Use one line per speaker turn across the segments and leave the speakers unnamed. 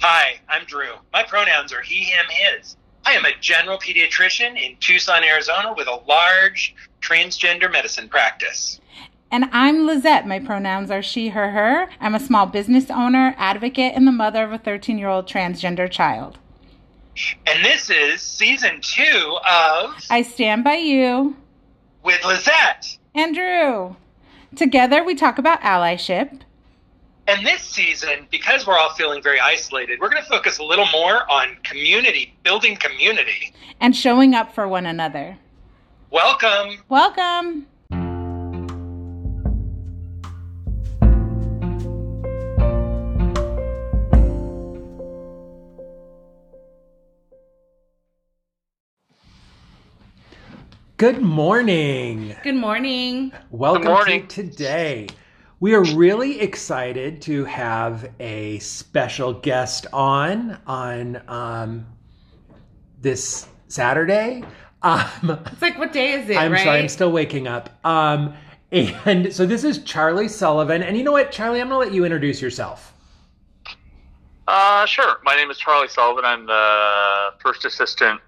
Hi, I'm Drew. My pronouns are he, him, his. I am a general pediatrician in Tucson, Arizona with a large transgender medicine practice.
And I'm Lizette. My pronouns are she, her, her. I'm a small business owner, advocate, and the mother of a 13 year old transgender child.
And this is season two of
I Stand By You
with Lizette.
and Drew. Together, we talk about allyship,
And this season, because we're all feeling very isolated, we're going to focus a little more on community, building community.
and showing up for one another.
Welcome.
Welcome.
Good morning.
Good morning.
Welcome
Good morning.
to today. We are really excited to have a special guest on on um, this Saturday. Um,
It's like, what day is it,
I'm
right?
sorry, I'm still waking up. Um, and so this is Charlie Sullivan. And you know what, Charlie, I'm going to let you introduce yourself.
Uh, sure. My name is Charlie Sullivan. I'm the first assistant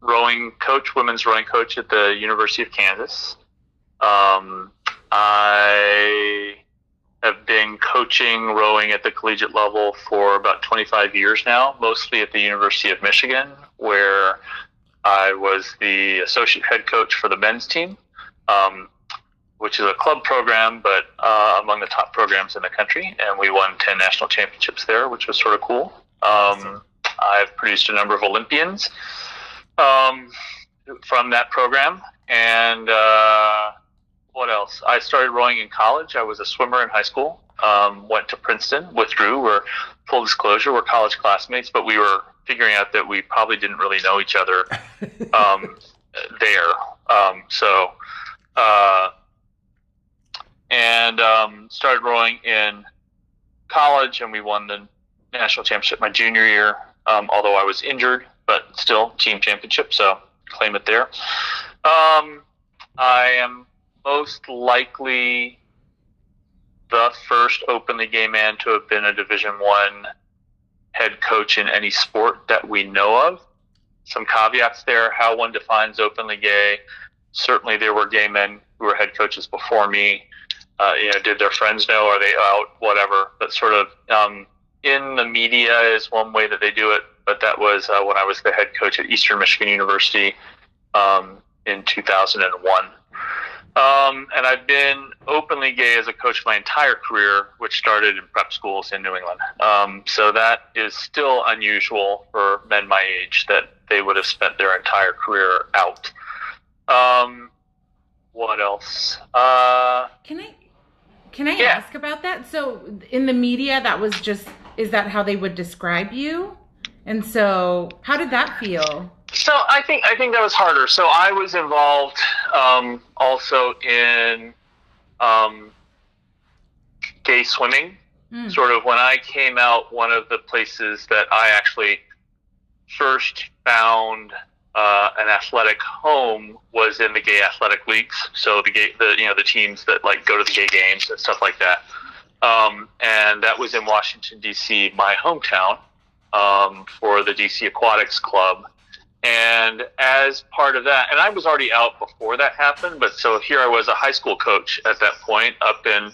rowing coach, women's rowing coach at the University of Kansas. Um, I have been coaching rowing at the collegiate level for about 25 years now, mostly at the University of Michigan, where I was the associate head coach for the men's team, um, which is a club program, but uh, among the top programs in the country. And we won 10 national championships there, which was sort of cool. Um, I've produced a number of Olympians um, from that program. And uh, what else? I started rowing in college. I was a swimmer in high school. Um, went to Princeton with Drew. We're full disclosure, we're college classmates, but we were figuring out that we probably didn't really know each other um, there. Um, so, uh, and um, started rowing in college, and we won the national championship my junior year. Um, although I was injured, but still team championship, so claim it there. Um, I am most likely the first openly gay man to have been a Division One head coach in any sport that we know of. Some caveats there: how one defines openly gay. Certainly, there were gay men who were head coaches before me. Uh, you know, did their friends know? Are they out? Whatever. But sort of um, in the media is one way that they do it. But that was uh, when I was the head coach at Eastern Michigan University um, in 2001. Um, and I've been openly gay as a coach my entire career, which started in prep schools in New England. Um, so that is still unusual for men my age that they would have spent their entire career out. Um, what else? Uh,
Can I can I
Yeah.
ask about that? So in the media that was just is that how they would describe you? And so how did that feel?
So I think I think that was harder. So I was involved um, also in um, gay swimming.
Mm.
Sort of when I came out, one of the places that I actually first found uh, an athletic home was in the gay athletic leagues. So the gay, the you know the teams that like go to the gay games and stuff like that. Um, and that was in Washington D.C., my hometown, um, for the D.C. Aquatics Club. And as part of that, and I was already out before that happened, but so here I was a high school coach at that point up in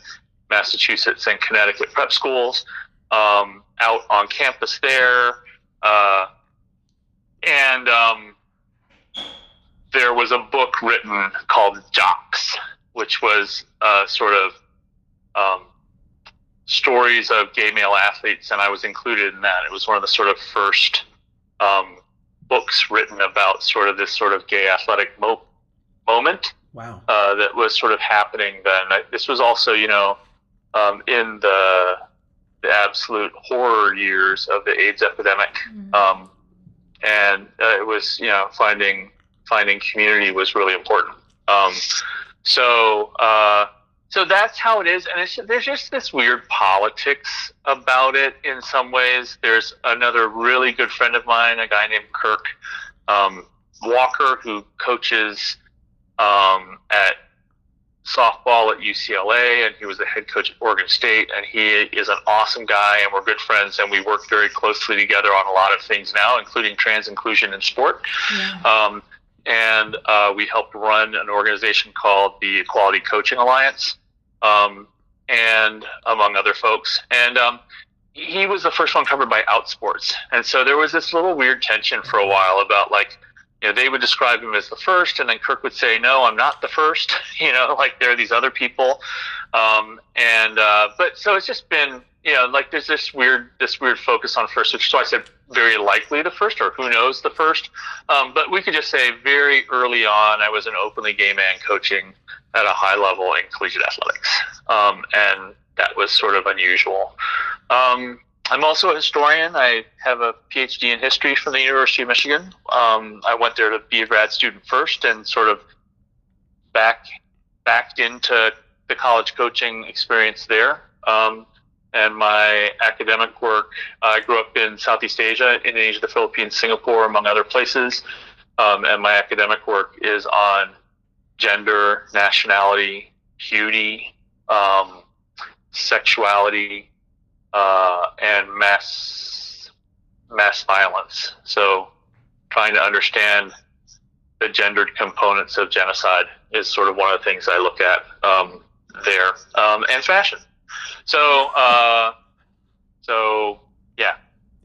Massachusetts and Connecticut prep schools, um, out on campus there. Uh, and um, there was a book written called Jocks, which was uh, sort of um, stories of gay male athletes, and I was included in that. It was one of the sort of first um, books written about sort of this sort of gay athletic mo- moment
Wow.
uh, that was sort of happening then. I, this was also, you know, um, in the the absolute horror years of the AIDS epidemic, um, and uh, it was, you know, finding finding community was really important. Um, so uh, so that's how it is, and it's, there's just this weird politics about it in some ways. There's another really good friend of mine, a guy named Kirk um, Walker, who coaches um, at softball at UCLA, and he was the head coach at Oregon State. And he is an awesome guy, and we're good friends, and we work very closely together on a lot of things now, including trans inclusion in sport.
Yeah.
Um, and uh, we helped run an organization called the Equality Coaching Alliance, um, and among other folks. And um, he was the first one covered by Outsports, and so there was this little weird tension for a while about like, you know, they would describe him as the first, and then Kirk would say, "No, I'm not the first. You know, like there are these other people." Um, and uh, but so it's just been, you know, like there's this weird this weird focus on first, which is why I said very likely the first, or who knows the first. Um, but we could just say very early on, I was an openly gay man coaching at a high level in collegiate athletics, um, and that was sort of unusual. Um, I'm also a historian. I have a PhD in history from the University of Michigan. Um, I went there to be a grad student first, and sort of back backed into the college coaching experience there. Um, and my academic work, I grew up in Southeast Asia, Indonesia, the Philippines, Singapore, among other places. Um, and my academic work is on gender, nationality, beauty, um, sexuality, uh, and mass mass violence. So, trying to understand the gendered components of genocide is sort of one of the things I look at um, there, um, and fashion. So, uh, so yeah.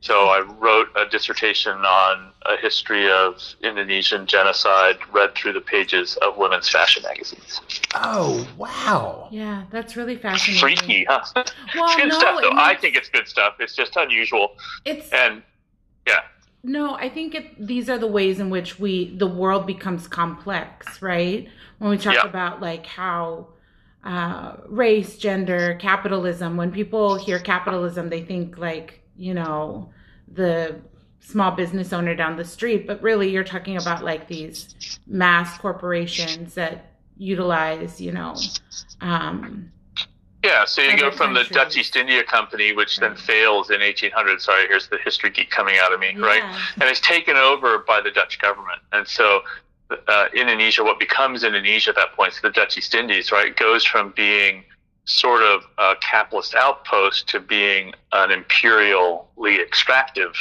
So I wrote a dissertation on a history of Indonesian genocide, read through the pages of women's fashion magazines.
Oh wow!
Yeah, that's really fascinating.
Freaky, huh?
Well,
it's good
no,
stuff, though.
it
I think it's good stuff. It's just unusual,
It's
and yeah,
no, I think it, these are the ways in which we the world becomes complex, right? When we talk
Yeah.
about like how uh, race, gender, capitalism. When people hear capitalism, they think like you know the small business owner down the street, but really you're talking about like these mass corporations that utilize you know um,
yeah. So you go from the. Dutch East India Company, which then fails in 1800. Sorry, here's the history geek coming out of me, right? and it's taken over by the Dutch government. And so uh, Indonesia, what becomes Indonesia at that point, so the Dutch East Indies, right, goes from being sort of a capitalist outpost to being an imperially extractive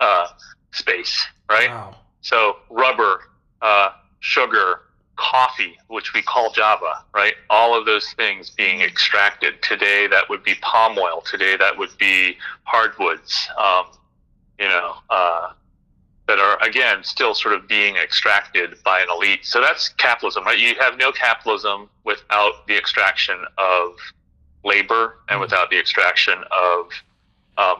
uh, space, right?
Wow.
So rubber, uh, sugar, coffee, which we call Java, right? All of those things being extracted. Today, that would be palm oil. Today, that would be hardwoods. Um, you know, uh, that are again still sort of being extracted by an elite. So that's capitalism, right? You have no capitalism without the extraction of labor and
Mhm.
without the extraction of um,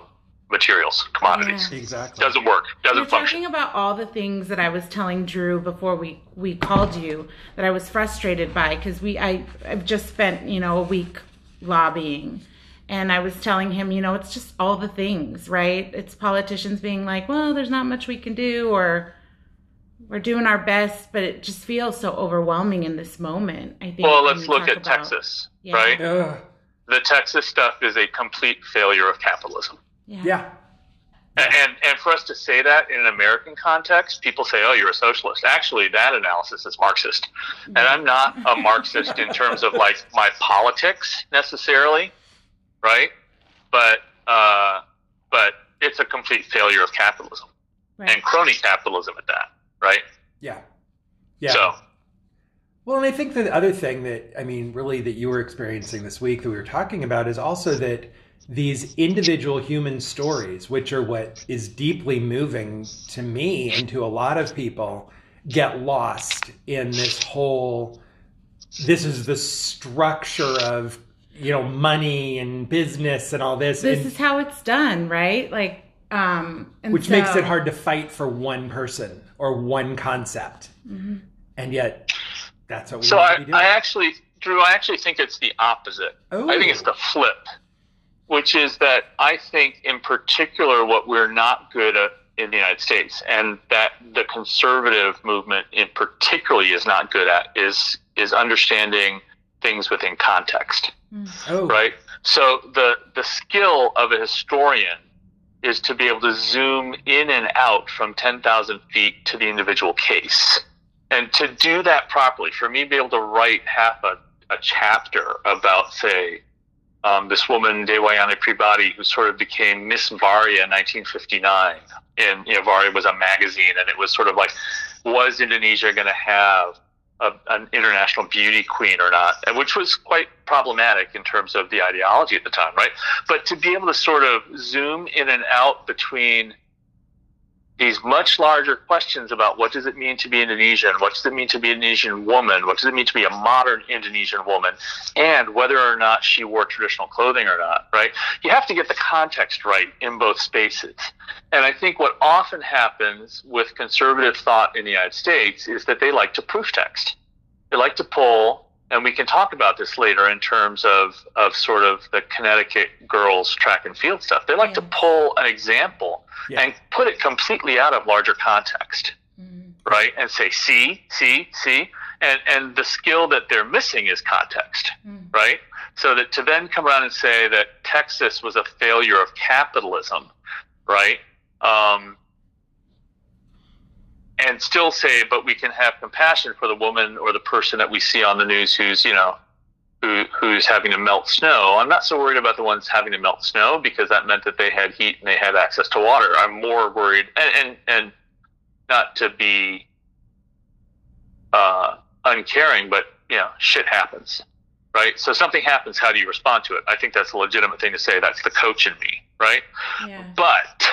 materials, commodities.
Exactly.
Doesn't work. Doesn't
You're
function.
talking about all the things that I was telling Drew before we we called you that I was frustrated by because we I I've just spent you know a week lobbying, and I was telling him you know it's just all the things right. It's politicians being like, well, there's not much we can do, or we're doing our best, but it just feels so overwhelming in this moment. I think.
Well, let's
we
look at
about-
Texas,
Yeah.
right?
Ugh.
The Texas stuff is a complete failure of capitalism.
Yeah.
Yeah.
And and for us to say that in an American context, people say, "Oh, you're a socialist." Actually, that analysis is Marxist, and I'm not a Marxist in terms of like my politics necessarily, right? But uh, but it's a complete failure of capitalism
Right.
and crony capitalism at that, right?
Yeah. Yeah.
So
Well, and I think the other thing that, I mean, really that you were experiencing this week that we were talking about is also that these individual human stories, which are what is deeply moving to me and to a lot of people, get lost in this whole, this is the structure of, you know, money and business and all this.
This
and,
is how it's done, right? Like, um, and
which makes it hard to fight for one person or one concept.
Mhm.
And yet, that's what we
so
need
I,
to be.
I actually, Drew, I actually think it's the opposite.
oh.
I think it's the flip, which is that I think, in particular, what we're not good at in the United States, and that the conservative movement in particularly is not good at, is is understanding things within context,
oh.
right? So the the skill of a historian is to be able to zoom in and out from ten thousand feet to the individual case, and to do that properly. For me, to be able to write half a a chapter about, say, um, this woman Dewayani Pribadi, who sort of became Miss Varia in 1959. And you know, Varia was a magazine, and it was sort of like, was Indonesia going to have a, an international beauty queen or not? Which was quite problematic in terms of the ideology at the time, right? But to be able to sort of zoom in and out between these much larger questions about what does it mean to be Indonesian, what does it mean to be an Indonesian woman, what does it mean to be a modern Indonesian woman, and whether or not she wore traditional clothing or not, right? You have to get the context right in both spaces. And I think what often happens with conservative thought in the United States is that they like to proof text. They like to pull, and we can talk about this later in terms of, of sort of the Connecticut girls track and field stuff. They like to pull an example
Yeah.
and put it completely out of larger context,
Mhm.
right? And say, see, see, see. And, and the skill that they're missing is context,
Mm.
right? So that to then come around and say that Texas was a failure of capitalism, right? Um, and still say, but we can have compassion for the woman or the person that we see on the news who's, you know, who, who's having to melt snow. I'm not so worried about the ones having to melt snow because that meant that they had heat and they had access to water. I'm more worried, and and, and not to be uh, uncaring, but you know, shit happens, right? So something happens. How do you respond to it? I think that's a legitimate thing to say. That's the coach in me, right?
Yeah.
But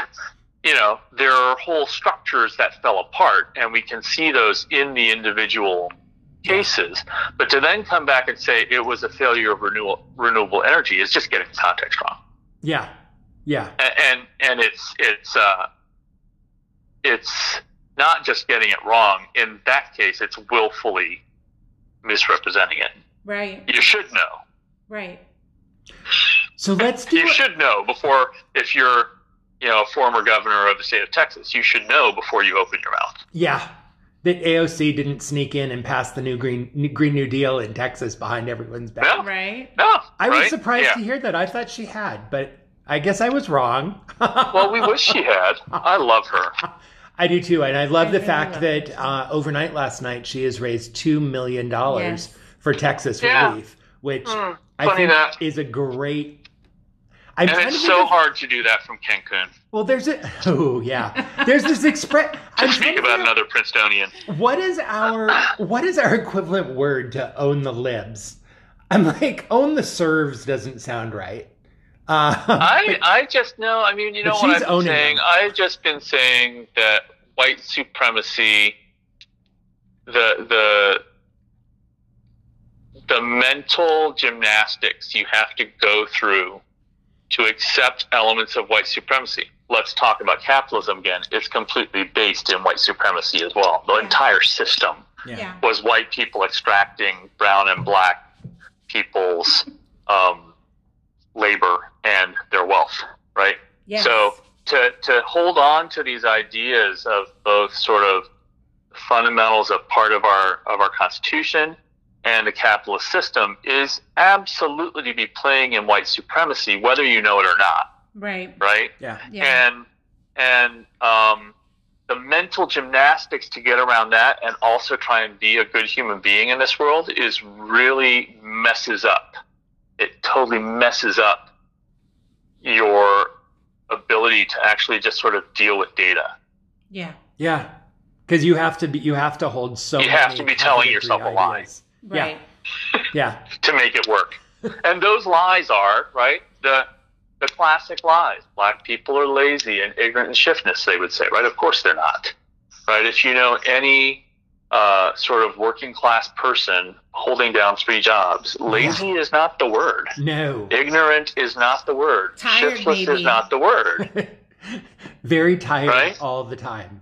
you know, there are whole structures that fell apart, and we can see those in the individual cases. But to then come back and say it was a failure of renewal, renewable energy is just getting the context wrong.
Yeah. Yeah.
A- And and it's it's uh, it's not just getting it wrong. In that case, it's willfully misrepresenting it.
Right.
You should know.
Right.
So let's do
You
it.
should know before if you're you know a former governor of the state of Texas. You should know before you open your mouth.
Yeah. That AOC didn't sneak in and pass the new green new Green New Deal in Texas behind everyone's back.
No.
Right.
No,
I was
right?
surprised
Yeah.
to hear that. I thought she had, but I guess I was wrong.
Well, we wish she had. I love her.
I do too, and I love
I
the
really
fact
love
that uh, overnight last night she has raised two million dollars
Yes.
for Texas
Yeah.
relief, which
Mm,
I think
that.
is a great. I'm
And it's so
of-
hard to do that from Cancun.
Well, there's a oh yeah, there's this express. I'm
speak about
out-
another Princetonian.
What is our what is our equivalent word to own the libs? I'm like own the serves doesn't sound right. Uh,
I, I just know. I mean, you know what I've been saying.
them.
I've just been saying that white supremacy, the the the mental gymnastics you have to go through to accept elements of white supremacy. Let's talk about capitalism again. It's completely based in white supremacy as well. The
Yeah.
entire system
yeah.
Yeah.
was white people extracting brown and black people's um, labor and their wealth, right?
Yes.
So to to hold on to these ideas of both sort of fundamentals of part of our of our constitution and the capitalist system is absolutely to be playing in white supremacy, whether you know it or not,
Right.
right?
Yeah.
Yeah.
and and um, the mental gymnastics to get around that and also try and be a good human being in this world is really messes up. It totally messes up your ability to actually just sort of deal with data.
yeah.
Yeah. Because you have to be you have to hold so
You have to be telling
contradictory
yourself a lie.
Ideas.
Right.
Yeah.
to make it work. and those lies are right the the classic lies. Black people are lazy and ignorant and shiftless. They would say, right? Of course they're not. Right? If you know any uh, sort of working class person holding down three jobs, lazy is not the word.
No.
Ignorant is not the word.
Tired,
Shiftless is not the word.
Very tired
Right?
all the time.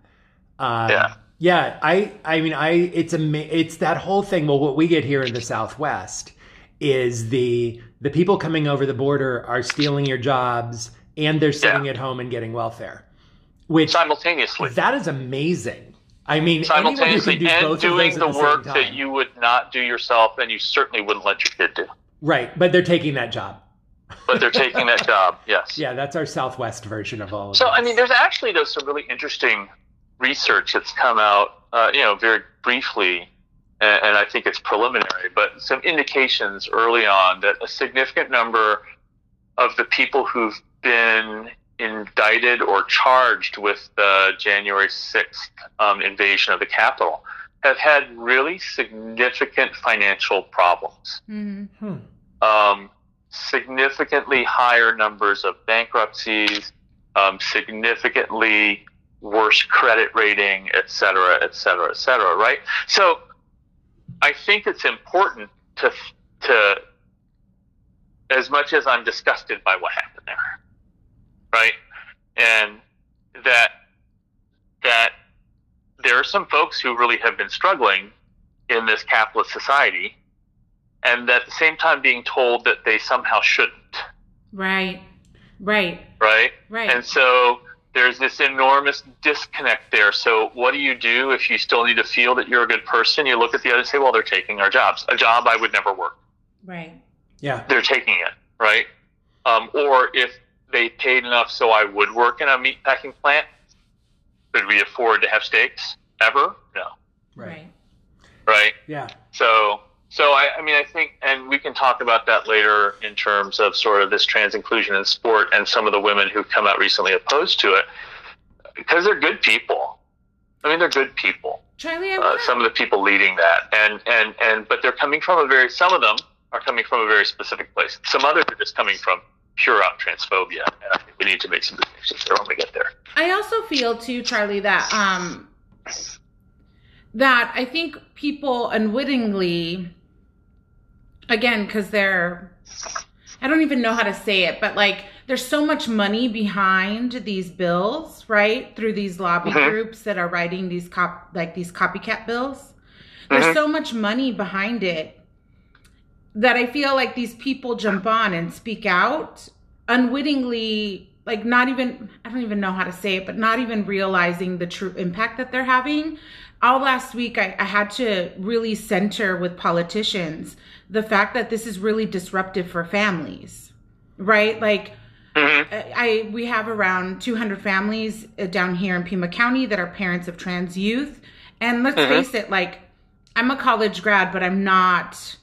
Uh,
Yeah.
Yeah, I I mean I it's a it's that whole thing. Well, what we get here in the Southwest is the the people coming over the border are stealing your jobs and they're sitting
Yeah.
at home and getting welfare, which
Simultaneously.
that is amazing. I mean,
Simultaneously
do
and doing the
the
work that you would not do yourself and you certainly wouldn't let your kid do.
right, but they're taking that job.
But they're taking that job, yes.
Yeah, that's our Southwest version of all of
So,
this.
I mean, there's actually though some really interesting research that's come out, uh, you know, very briefly, and, and I think it's preliminary, but some indications early on that a significant number of the people who've been indicted or charged with the January 6th um, invasion of the Capitol have had really significant financial problems.
Mm-hmm.
Um, significantly higher numbers of bankruptcies, um, significantly worse credit rating, et cetera, et cetera, et cetera, right? So I think it's important to, to, as much as I'm disgusted by what happened there, right? And that, that there are some folks who really have been struggling in this capitalist society and at the same time being told that they somehow shouldn't.
Right. Right.
Right.
Right.
And so there's this enormous disconnect there. So what do you do if you still need to feel that you're a good person? You look at the other and say, well, they're taking our jobs. A job I would never work.
Right.
Yeah.
They're taking it, right? Um, or if they paid enough so I would work in a meatpacking plant, could we afford to have steaks ever? No.
Right.
Right.
Yeah.
So, so I, I mean, I think, and we can talk about that later in terms of sort of this trans inclusion in sport and some of the women who've come out recently opposed to it because they're good people. I mean, they're good people.
Charlie,
Uh, some of the people leading that, and and and, but they're coming from a very. Some of them are coming from a very specific place. Some others are just coming from pure out transphobia, and I think we need to make some distinctions there when we get there.
I also feel too, Charlie, that um that I think people unwittingly again because they're I don't even know how to say it, but like there's so much money behind these bills, right? Through these lobby
Mhm.
groups that are writing these cop like these copycat bills. There's
Mhm.
so much money behind it that I feel like these people jump on and speak out unwittingly, like not even, I don't even know how to say it, but not even realizing the true impact that they're having. All last week, I, I had to really center with politicians the fact that this is really disruptive for families, right? Like,
hmm
I we have around 200 families uh, down here in Pima County that are parents of trans youth, and let's
Mhm.
face it, like I'm a college grad, but I'm not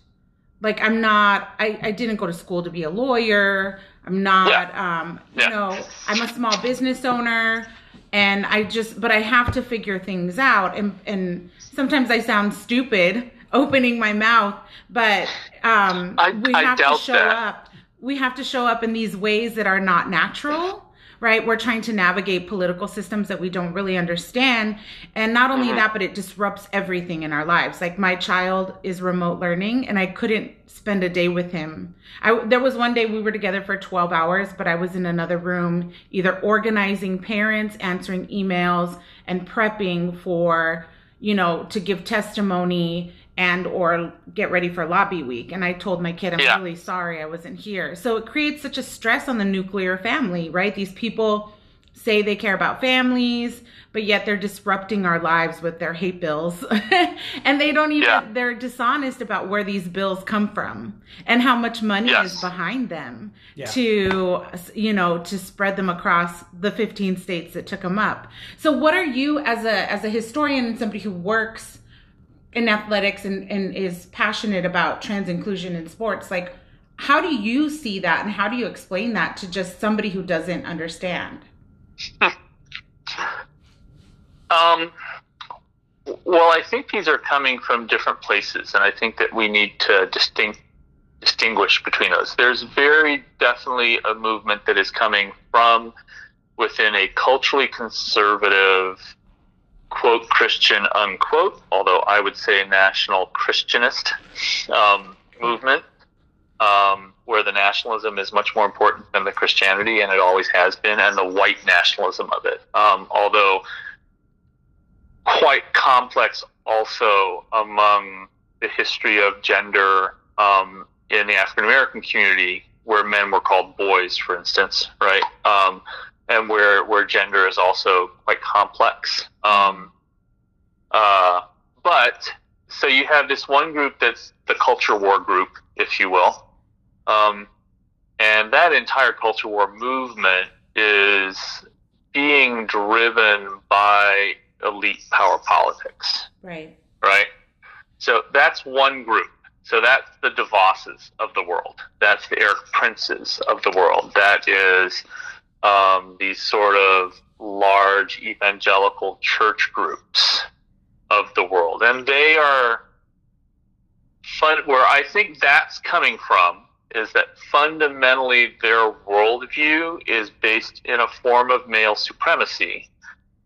like I'm not. I I didn't go to school to be a lawyer. I'm not. Um, you know, I'm a small business owner, and I just but I have to figure things out, and and sometimes I sound stupid opening my mouth, but um,
I-
we
I
have to show
that.
up. We have to show up in these ways that are not natural right? We're trying to navigate political systems that we don't really understand. And not only
Mhm.
that but it disrupts everything in our lives. Like my child is remote learning and i couldn't spend a day with him. I, there was one day we were together for 12 hours but i was in another room either organizing parents answering emails and prepping for you know to give testimony and or get ready for lobby week and i told my kid i'm
Yeah.
really sorry i wasn't here so it creates such a stress on the nuclear family right these people say they care about families but yet they're disrupting our lives with their hate bills and they don't even
Yeah.
they're dishonest about where these bills come from and how much money
Yes.
is behind them
Yeah.
to you know to spread them across the 15 states that took them up so what are you as a as a historian and somebody who works in athletics and, and is passionate about trans inclusion in sports like how do you see that and how do you explain that to just somebody who doesn't understand
Um, well, I think these are coming from different places, and I think that we need to distinct, distinguish between those. There's very definitely a movement that is coming from within a culturally conservative, quote, Christian, unquote, although I would say national Christianist um, movement. Um, where the nationalism is much more important than the Christianity, and it always has been, and the white nationalism of it. Um, although quite complex also among the history of gender um, in the African American community, where men were called boys, for instance, right? And where where gender is also quite complex. Um, uh, but so you have this one group that's the culture war group, if you will, um, and that entire culture war movement is being driven by elite power politics,
right
right? So that's one group. So that's the DeVosses of the world. That's the Eric Princes of the world. That is um, these sort of large evangelical church groups of the world. And they are fun, where I think that's coming from is that fundamentally their worldview is based in a form of male supremacy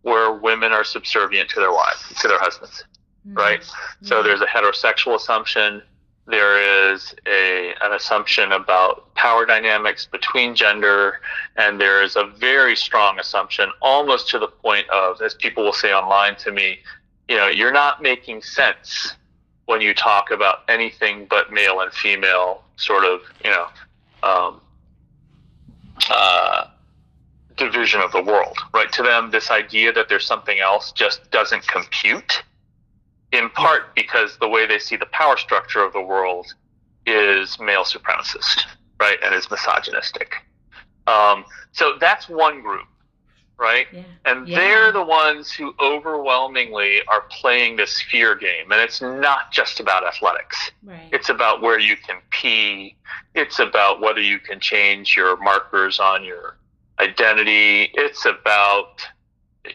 where women are subservient to their wives, to their husbands,
Mm.
right? So
Yeah.
there's a heterosexual assumption. There is a an assumption about power dynamics between gender, and there is a very strong assumption, almost to the point of, as people will say online to me, you know, you're not making sense when you talk about anything but male and female sort of, you know, um, uh, division of the world, right? To them, this idea that there's something else just doesn't compute, in part because the way they see the power structure of the world is male supremacist, right? And is misogynistic. Um, so that's one group, right?
Yeah.
And
Yeah.
they're the ones who overwhelmingly are playing this fear game. And it's not just about athletics.
Right.
It's about where you can pee. It's about whether you can change your markers on your identity. It's about,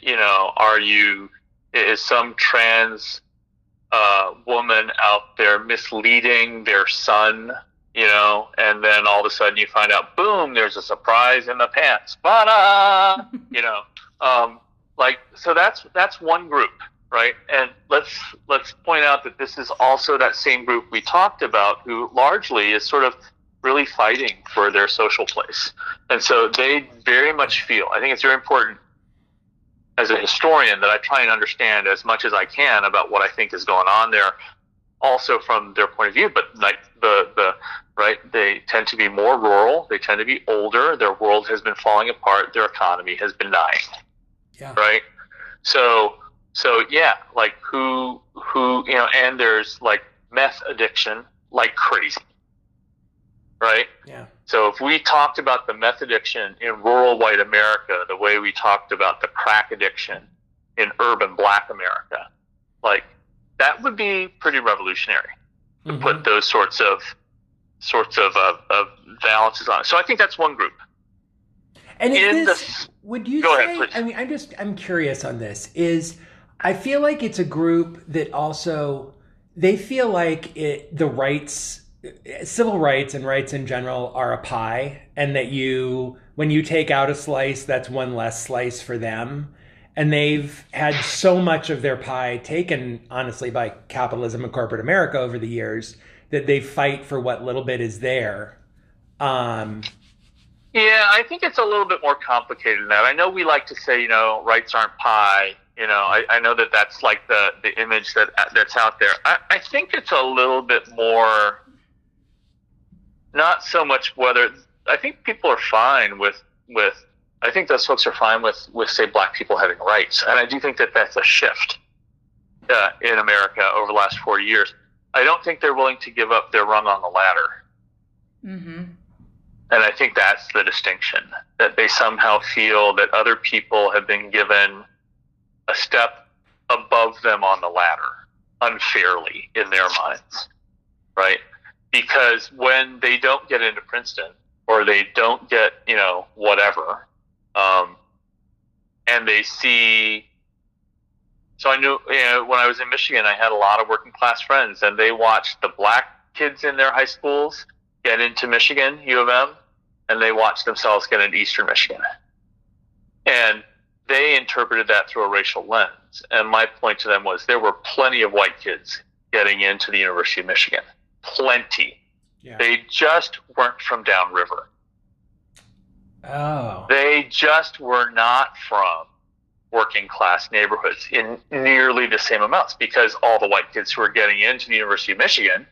you know, are you, is some trans uh, woman out there misleading their son, you know, and then all of a sudden you find out, boom, there's a surprise in the pants. Ba-da! you know, um, like, so that's, that's one group right? And let's let's point out that this is also that same group we talked about, who largely is sort of really fighting for their social place, and so they very much feel. I think it's very important as a historian that I try and understand as much as I can about what I think is going on there, also from their point of view. But like the the right, they tend to be more rural. They tend to be older. Their world has been falling apart. Their economy has been dying
Yeah.
right? So so yeah, like who who you know, and there's like meth addiction like crazy, right?
Yeah.
So if we talked about the meth addiction in rural white America the way we talked about the crack addiction in urban black America, like that would be pretty revolutionary to
Mhm.
put those sorts of sorts of, of, of balances on. it. So I think that's one group.
And
in
this,
the-
would you
Go
say?
ahead, please.
I mean, I'm just I'm curious on this. Is I feel like it's a group that also they feel like it the rights, civil rights and rights in general are a pie, and that you when you take out a slice, that's one less slice for them. And they've had so much of their pie taken, honestly, by capitalism and corporate America over the years that they fight for what little bit is there. Um,
Yeah, I think it's a little bit more complicated than that. I know we like to say, you know, rights aren't pie. You know, I, I know that that's like the, the image that that's out there. I, I think it's a little bit more, not so much whether. I think people are fine with with. I think those folks are fine with with say black people having rights, and I do think that that's a shift uh, in America over the last forty years. I don't think they're willing to give up their rung on the ladder.
Mm-hmm.
And I think that's the distinction that they somehow feel that other people have been given a step above them on the ladder unfairly in their minds, right? Because when they don't get into Princeton or they don't get, you know, whatever, um, and they see. So I knew, you know, when I was in Michigan, I had a lot of working class friends, and they watched the black kids in their high schools get into Michigan, U of M, and they watched themselves get into Eastern Michigan. And they interpreted that through a racial lens. And my point to them was there were plenty of white kids getting into the University of Michigan. Plenty.
yeah.
They just weren't from downriver.
oh.
They just were not from working class neighborhoods in nearly the same amounts because all the white kids who were getting into the University of Michigan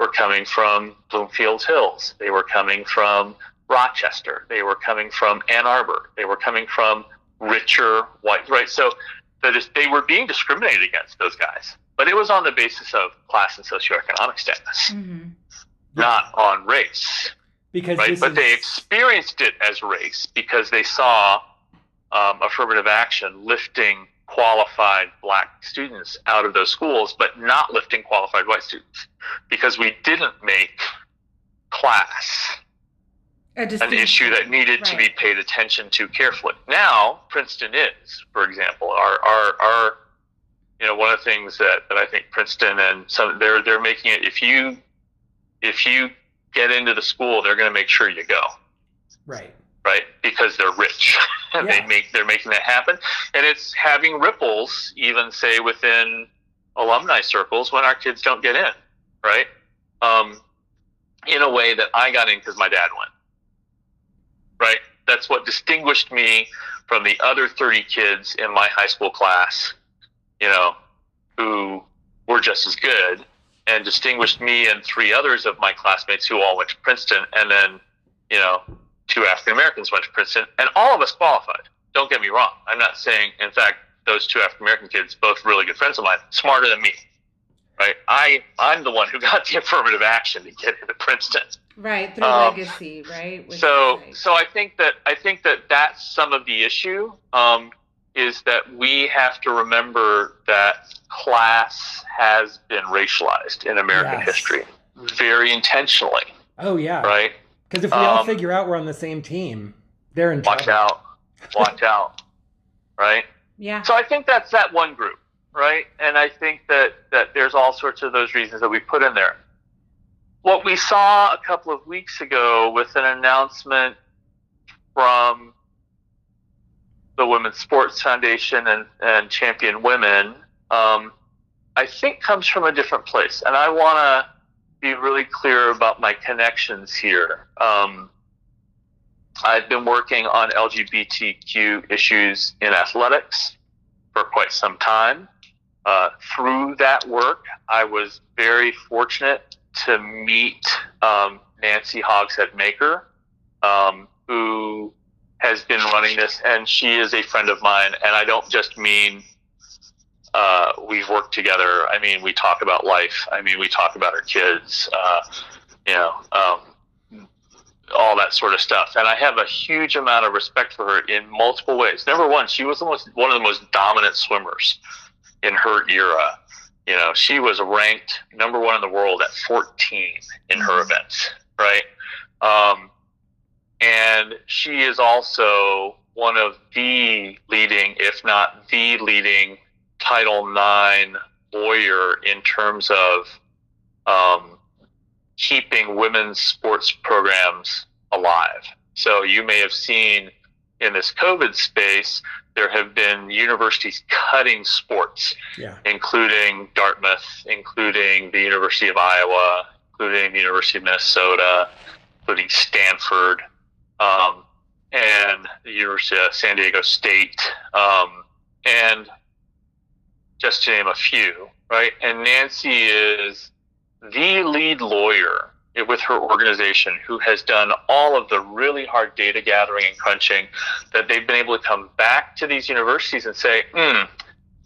were coming from Bloomfield Hills. They were coming from Rochester. They were coming from Ann Arbor. They were coming from richer white, right? So that is, they were being discriminated against, those guys. But it was on the basis of class and socioeconomic status,
Mm-hmm.
not on race
because
right? But
is,
they experienced it as race because they saw um, affirmative action lifting qualified black students out of those schools, but not lifting qualified white students because we didn't make class an issue that needed to be paid attention to carefully. Now, Princeton is, for example, our our our you know one of the things that, that I think Princeton and some they're they're making it if you if you get into the school, they're going to make sure you go
Right.
right? Because they're rich, and
Yeah.
they make they're making that happen, and it's having ripples, even say within alumni circles when our kids don't get in, right? Um, in a way that I got in because my dad went, right? That's what distinguished me from the other thirty kids in my high school class, you know, who were just as good, and distinguished me and three others of my classmates who all went to Princeton, and then, you know, two African Americans went to Princeton, and all of us qualified. Don't get me wrong. I'm not saying, in fact, those two African American kids, both really good friends of mine, smarter than me, right? I I'm the one who got the affirmative action to get into Princeton.
right through
um,
legacy, right? Which
So so I think that I think that that's some of the issue. Um, is that we have to remember that class has been racialized in American
Yes.
history very intentionally,
Oh yeah.
right?
Because if we all
Um,
figure out we're on the same team, they're in
Watch
trouble.
out, watch out, right?
yeah,
So I think that's that one group, right? And I think that that there's all sorts of those reasons that we put in there. What we saw a couple of weeks ago with an announcement from the Women's Sports Foundation and, and Champion Women, um, I think comes from a different place. And I want to be really clear about my connections here. Um, I've been working on LGBTQ issues in athletics for quite some time. Uh, through that work, I was very fortunate to meet um, Nancy Hogshead-Makar, um, who has been running this, and she is a friend of mine. And I don't just mean uh, we've worked together. I mean, we talk about life. I mean, we talk about our kids. Uh, you know, um, all that sort of stuff. And I have a huge amount of respect for her in multiple ways. Number one, she was the most, one of the most dominant swimmers in her era. You know, she was ranked number one in the world at 14 in her events, right? Um, and she is also one of the leading, if not the leading, Title IX lawyer in terms of um, keeping women's sports programs alive. So you may have seen in this COVID space, there have been universities cutting sports,
Yeah.
including Dartmouth, including the University of Iowa, including the University of Minnesota, including Stanford, um, and the University of San Diego State, um, and just to name a few, right? And Nancy is the lead lawyer with her organization who has done all of the really hard data gathering and crunching that they've been able to come back to these universities and say, hmm,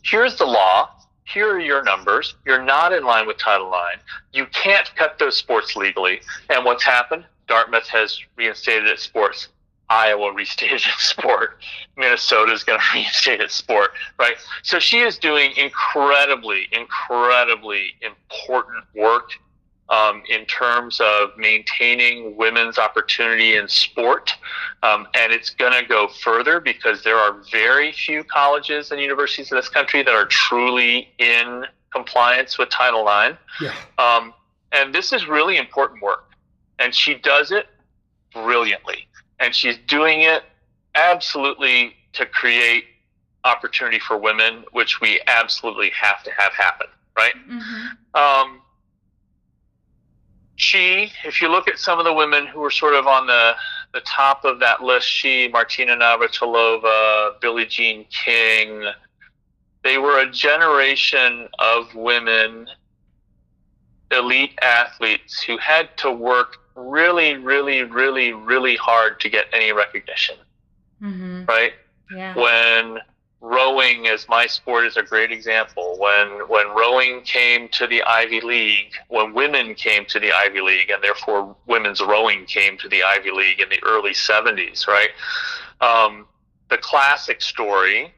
here's the law. Here are your numbers. You're not in line with Title IX. You can't cut those sports legally. And what's happened? Dartmouth has reinstated its sports. Iowa restated its sport. Minnesota is going to reinstate its sport, right? So she is doing incredibly, incredibly important work um, in terms of maintaining women's opportunity in sport. Um, and it's going to go further because there are very few colleges and universities in this country that are truly in compliance with Title IX.
Yeah.
Um, and this is really important work. And she does it brilliantly. And she's doing it absolutely to create opportunity for women, which we absolutely have to have happen, right?
hmm
Um, she, if you look at some of the women who were sort of on the the top of that list, she, Martina Navratilova, Billie Jean King, they were a generation of women, elite athletes who had to work really, really, really, really hard to get any recognition,
hmm
right?
Yeah.
when rowing as my sport is a great example when when rowing came to the Ivy League when women came to the Ivy League and therefore women's rowing came to the Ivy League in the early 70s right um, the classic story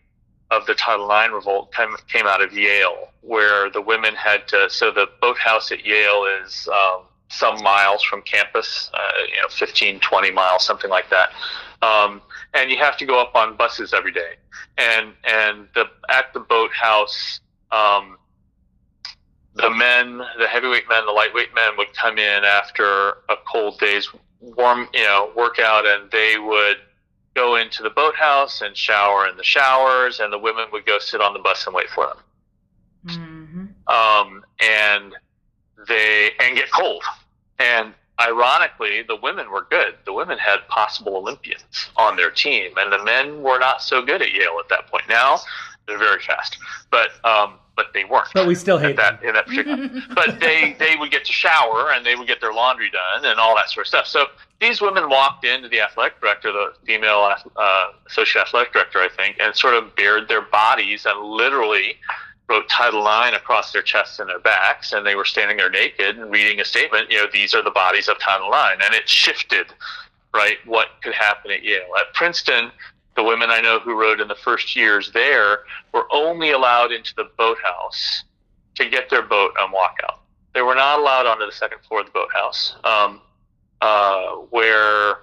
of the Title IX revolt came, came out of Yale, where the women had to. So the boathouse at Yale is um, some miles from campus, uh, you know, 15, 20 miles, something like that. Um, and you have to go up on buses every day. And and the at the boathouse, um, the men, the heavyweight men, the lightweight men would come in after a cold day's warm, you know, workout, and they would go into the boathouse and shower in the showers, and the women would go sit on the bus and wait for them.
Mm-hmm.
Um, and they and get cold. And ironically, the women were good. The women had possible Olympians on their team, and the men were not so good at Yale at that point. Now they're very fast, but um, but they weren't.
But we still hate
at that in that particular. but they they would get to shower and they would get their laundry done and all that sort of stuff. So these women walked into the athletic director, the female uh, associate athletic director, I think, and sort of bared their bodies and literally wrote Title IX across their chests and their backs, and they were standing there naked and reading a statement. You know, these are the bodies of Title IX, and it shifted, right? What could happen at Yale, at Princeton? The women I know who rode in the first years there were only allowed into the boathouse to get their boat and walk out. They were not allowed onto the second floor of the boathouse, um, uh, where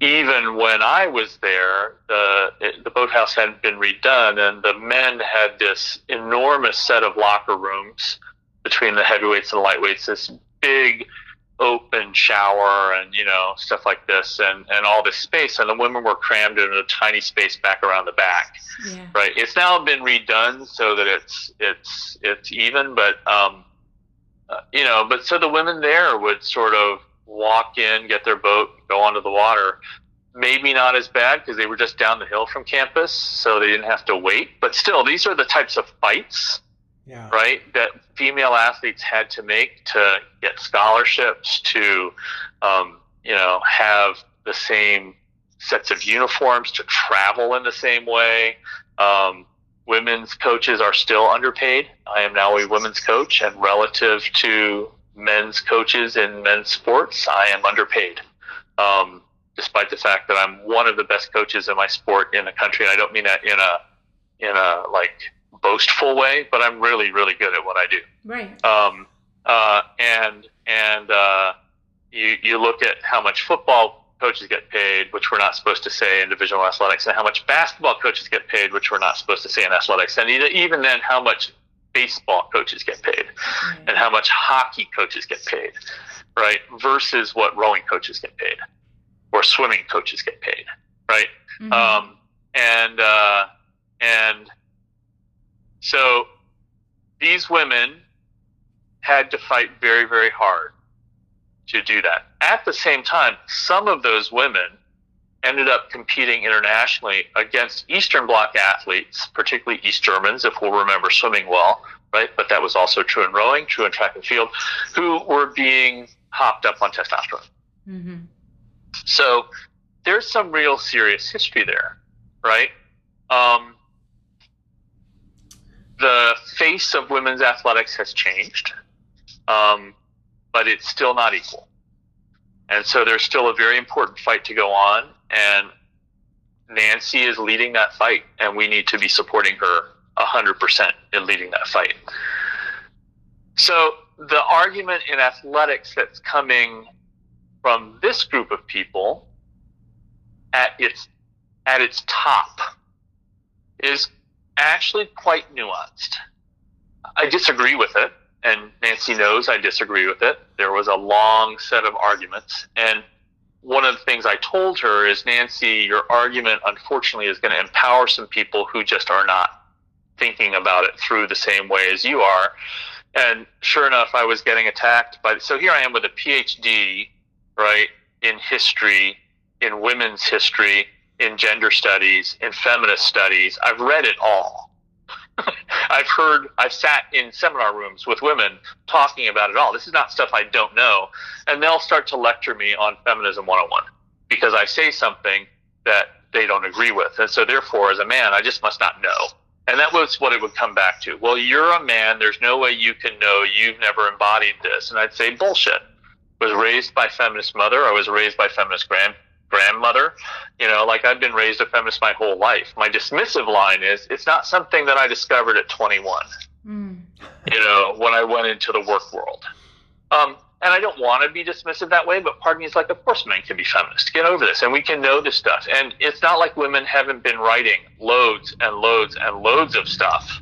even when I was there, the the boathouse hadn't been redone, and the men had this enormous set of locker rooms between the heavyweights and the lightweights. This big open shower and you know stuff like this, and and all this space, and the women were crammed in a tiny space back around the back.
Yeah.
Right. It's now been redone so that it's it's it's even, but um, uh, you know, but so the women there would sort of walk in, get their boat, go onto the water. Maybe not as bad because they were just down the hill from campus, so they didn't have to wait. But still, these are the types of fights,
Yeah.
right, that female athletes had to make to get scholarships, to, um, you know, have the same sets of uniforms, to travel in the same way. Um, women's coaches are still underpaid. I am now a women's coach, and relative to men's coaches in men's sports, I am underpaid. Um, despite the fact that I'm one of the best coaches in my sport in the country, and I don't mean that in a in a like boastful way, but I'm really really good at what I do.
Right.
Um, uh, and and uh, you you look at how much football coaches get paid, which we're not supposed to say in divisional athletics, and how much basketball coaches get paid, which we're not supposed to say in athletics, and even then how much baseball coaches get paid and how much hockey coaches get paid, right? Versus what rowing coaches get paid or swimming coaches get paid, right?
Mhm.
Um, and uh, and so these women had to fight very very hard to do that. At the same time, some of those women ended up competing internationally against Eastern Bloc athletes, particularly East Germans, if we'll remember swimming well, right? But that was also true in rowing, true in track and field, who were being hopped up on testosterone.
Mhm.
So there's some real serious history there, right? Um, the face of women's athletics has changed, um, but it's still not equal. And so there's still a very important fight to go on, and Nancy is leading that fight, and we need to be supporting her 100% in leading that fight. So the argument in athletics that's coming from this group of people at its at its top is actually quite nuanced. I disagree with it, and Nancy knows I disagree with it. There was a long set of arguments, and one of the things I told her is Nancy, your argument unfortunately is going to empower some people who just are not thinking about it through the same way as you are. And sure enough, I was getting attacked by. So here I am with a PhD right, in history, in women's history, in gender studies, in feminist studies. I've read it all. I've heard, I've sat in seminar rooms with women talking about it all. This is not stuff I don't know. And they'll start to lecture me on Feminism 101 because I say something that they don't agree with. And so, therefore, as a man, I just must not know. And that was what it would come back to. Well, you're a man. There's no way you can know. You've never embodied this. And I'd say, bullshit was raised by feminist mother. I was raised by feminist grand grandmother. You know, like I've been raised a feminist my whole life. My dismissive line is it's not something that I discovered at 21.
Mm.
You know, when I went into the work world. Um, and I don't want to be dismissive that way, but part of me is like, of course, men can be feminists. Get over this, and we can know this stuff. And it's not like women haven't been writing loads and loads and loads of stuff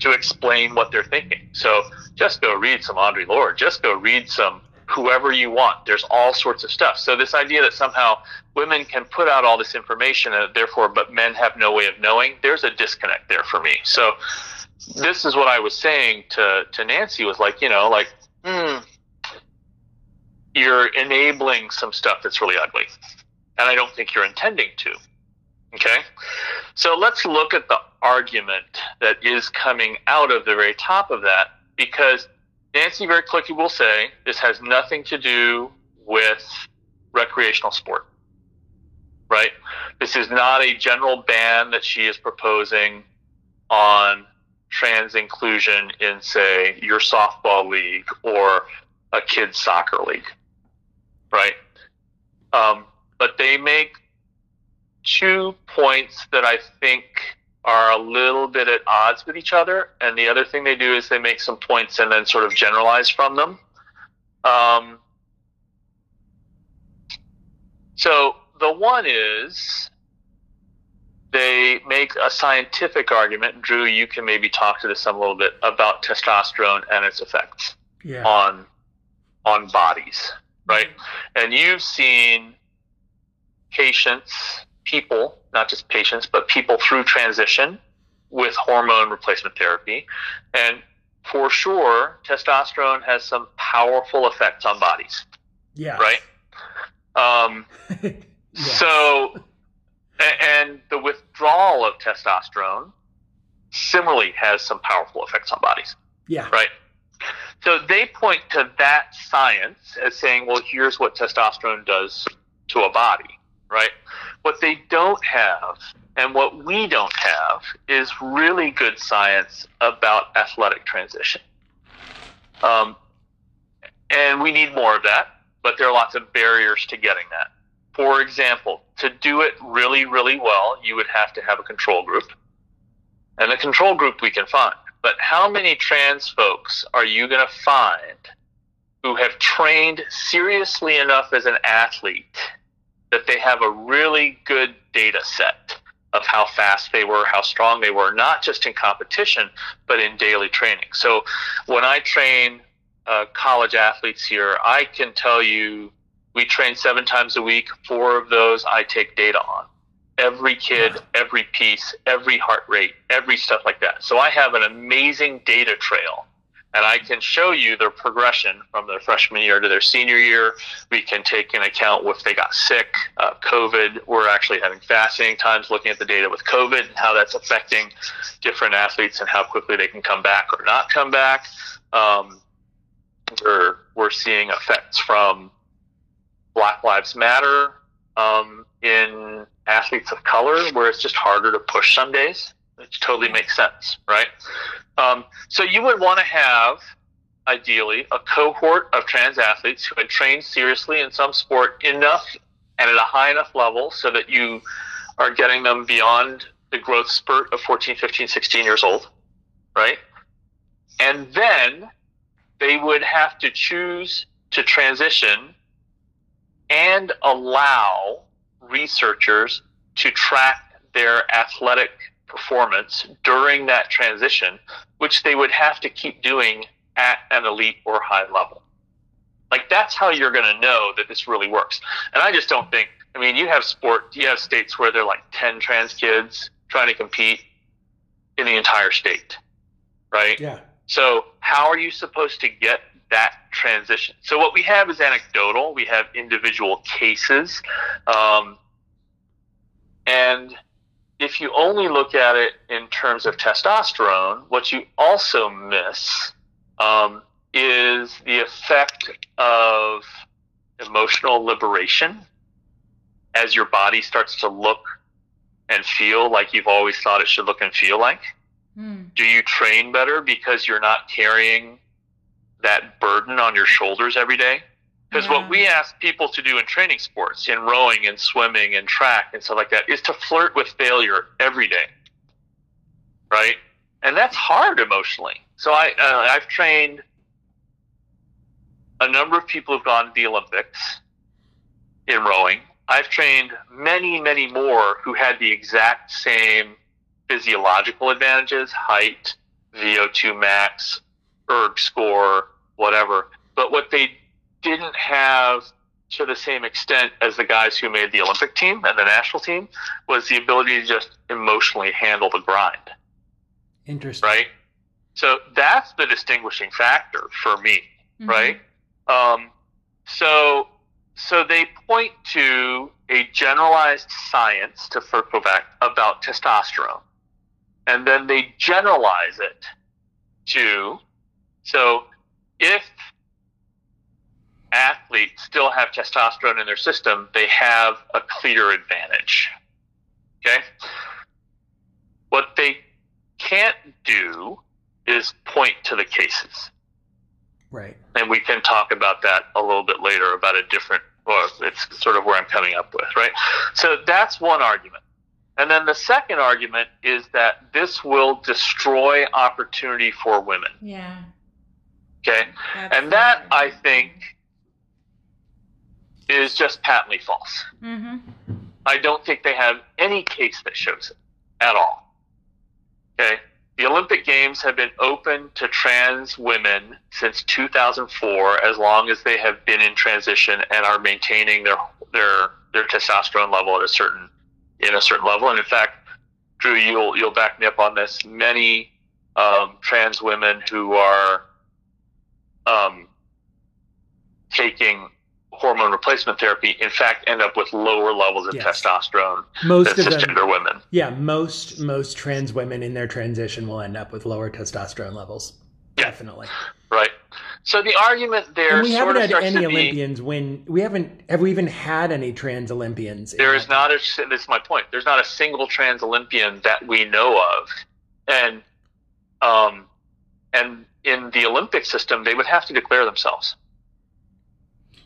to explain what they're thinking. So just go read some Audre Lorde. Just go read some whoever you want. There's all sorts of stuff. So this idea that somehow women can put out all this information and therefore, but men have no way of knowing, there's a disconnect there for me. So this is what I was saying to, to Nancy was like, you know, like, hmm, you're enabling some stuff that's really ugly. And I don't think you're intending to. Okay? So let's look at the argument that is coming out of the very top of that because Nancy very quickly will say this has nothing to do with recreational sport. Right? This is not a general ban that she is proposing on trans inclusion in, say, your softball league or a kids' soccer league right? Um, but they make two points that I think are a little bit at odds with each other. And the other thing they do is they make some points and then sort of generalize from them. Um, so the one is they make a scientific argument. Drew, you can maybe talk to this a little bit about testosterone and its effects
Yeah.
on on bodies right? And you've seen patients, people, not just patients, but people through transition with hormone replacement therapy. And for sure, testosterone has some powerful effects on bodies,
Yeah.
right? Um,
yeah.
So, and the withdrawal of testosterone similarly has some powerful effects on bodies
yeah.
right? So they point to that science as saying, well, here's what testosterone does to a body, right? What they don't have and what we don't have is really good science about athletic transition. Um, and we need more of that, but there are lots of barriers to getting that. For example, to do it really, really well, you would have to have a control group. And the control group we can find. But how many trans folks are you going to find who have trained seriously enough as an athlete that they have a really good data set of how fast they were, how strong they were, not just in competition, but in daily training? So when I train uh, college athletes here, I can tell you we train seven times a week. Four of those I take data on every kid, every piece, every heart rate, every stuff like that. So I have an amazing data trail and I can show you their progression from their freshman year to their senior year. We can take into account if they got sick, uh, COVID. We're actually having fascinating times looking at the data with COVID and how that's affecting different athletes and how quickly they can come back or not come back. Um, we're, we're seeing effects from Black Lives Matter um, in athletes of color where it's just harder to push some days, which totally makes sense, right? Um, so you would want to have, ideally, a cohort of trans athletes who had trained seriously in some sport enough and at a high enough level so that you are getting them beyond the growth spurt of 14, 15, 16 years old, right? And then they would have to choose to transition and allow researchers to track their athletic performance during that transition, which they would have to keep doing at an elite or high level. Like that's how you're going to know that this really works. And I just don't think, I mean, you have sport, you have states where there are like 10 trans kids trying to compete in the entire state, right?
Yeah.
So how are you supposed to get that transition? So what we have is anecdotal. We have individual cases, um, and if you only look at it in terms of testosterone, what you also miss um, is the effect of emotional liberation as your body starts to look and feel like you've always thought it should look and feel like.
Mm.
Do you train better because you're not carrying that burden on your shoulders every day? Because
Yeah.
what we ask people to do in training sports, in rowing and swimming and track and stuff like that, is to flirt with failure every day. Right? And that's hard emotionally. So I, uh, I've trained a number of people who've gone to the Olympics in rowing. I've trained many, many more who had the exact same physiological advantages, height, VO2 max, erg score, whatever. But what they didn't have to the same extent as the guys who made the Olympic team and the national team was the ability to just emotionally handle the grind,
Interesting.
right? So that's the distinguishing factor for me
Mhm.
right? Um, so, so they point to a generalized science to first about testosterone, and then they generalize it to so if athletes still have testosterone in their system, they have a clear advantage. Okay. What they can't do is point to the cases
Right.
and we can talk about that a little bit later about a different well it's sort of where i'm coming up with right so that's one argument and then the second argument is that this will destroy opportunity for women
Yeah.
okay
that's
and that i think is just patently false
Mhm.
I don't think they have any case that shows it at all. Okay. The Olympic Games have been open to trans women since 2004, as long as they have been in transition and are maintaining their their their testosterone level at a certain in a certain level. And in fact, Drew, you'll you'll back me up on this. Many um, trans women who are um, taking hormone replacement therapy, in fact, end up with lower levels of
Yes.
testosterone
Most
than
of them.
cisgender women.
Yeah, most most trans women in their transition will end up with lower testosterone levels.
Yeah.
Definitely.
Right. So the argument there
and we
sort
haven't
of
had any
to be
Olympians win. We haven't. Have we even had any trans Olympians?
there is not a this is my point. There's not a single trans Olympian that we know of, and um, and in the Olympic system, they would have to declare themselves.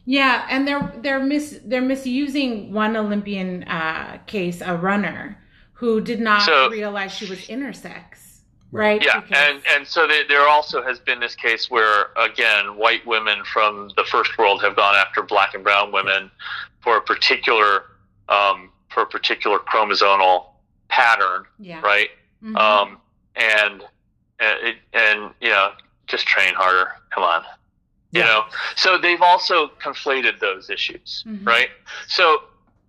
Yeah, and they're they're mis they're misusing one Olympian uh, case, a runner who did not
So-
realize she was intersex, right?
Yeah,
Because-
and and so they, there also has been this case where again, white women from the first world have gone after black and brown women for a particular um, for a particular chromosomal pattern,
yeah,
right?
Mhm.
Um, and and, it, and you know, just train harder. Come on, you
Yeah.
know. So they've also conflated those issues,
Mhm.
right? So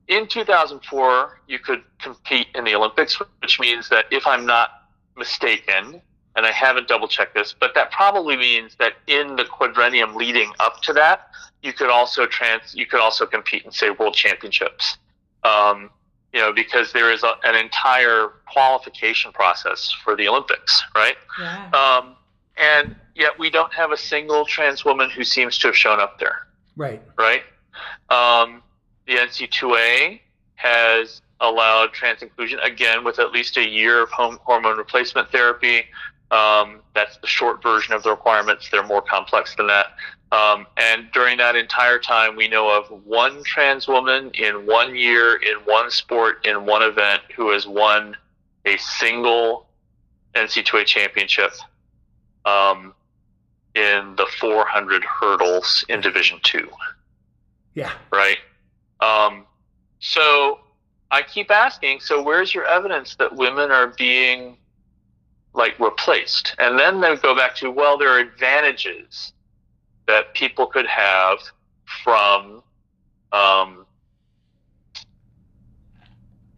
in 2004, you could compete in the Olympics, which means that if I'm not mistaken, and I haven't double checked this, but that probably means that in the quadrennium leading up to that, you could also trans, you could also compete in say world championships. Um, you know, because there is a, an entire qualification process for the Olympics, right?
yeah,
Um, and yet we don't have a single trans woman who seems to have shown up there
right.
right? Um, the NC2A has allowed trans inclusion again with at least a year of home hormone replacement therapy. Um, that's the short version of the requirements. They're more complex than that. Um, and during that entire time, we know of one trans woman in one year, in one sport, in one event, who has won a single NC2A championship um, in the 400 hurdles in Division Two
Yeah.
right? Um, so I keep asking, so where's your evidence that women are being like replaced? And then they go back to, well, there are advantages that people could have from, um,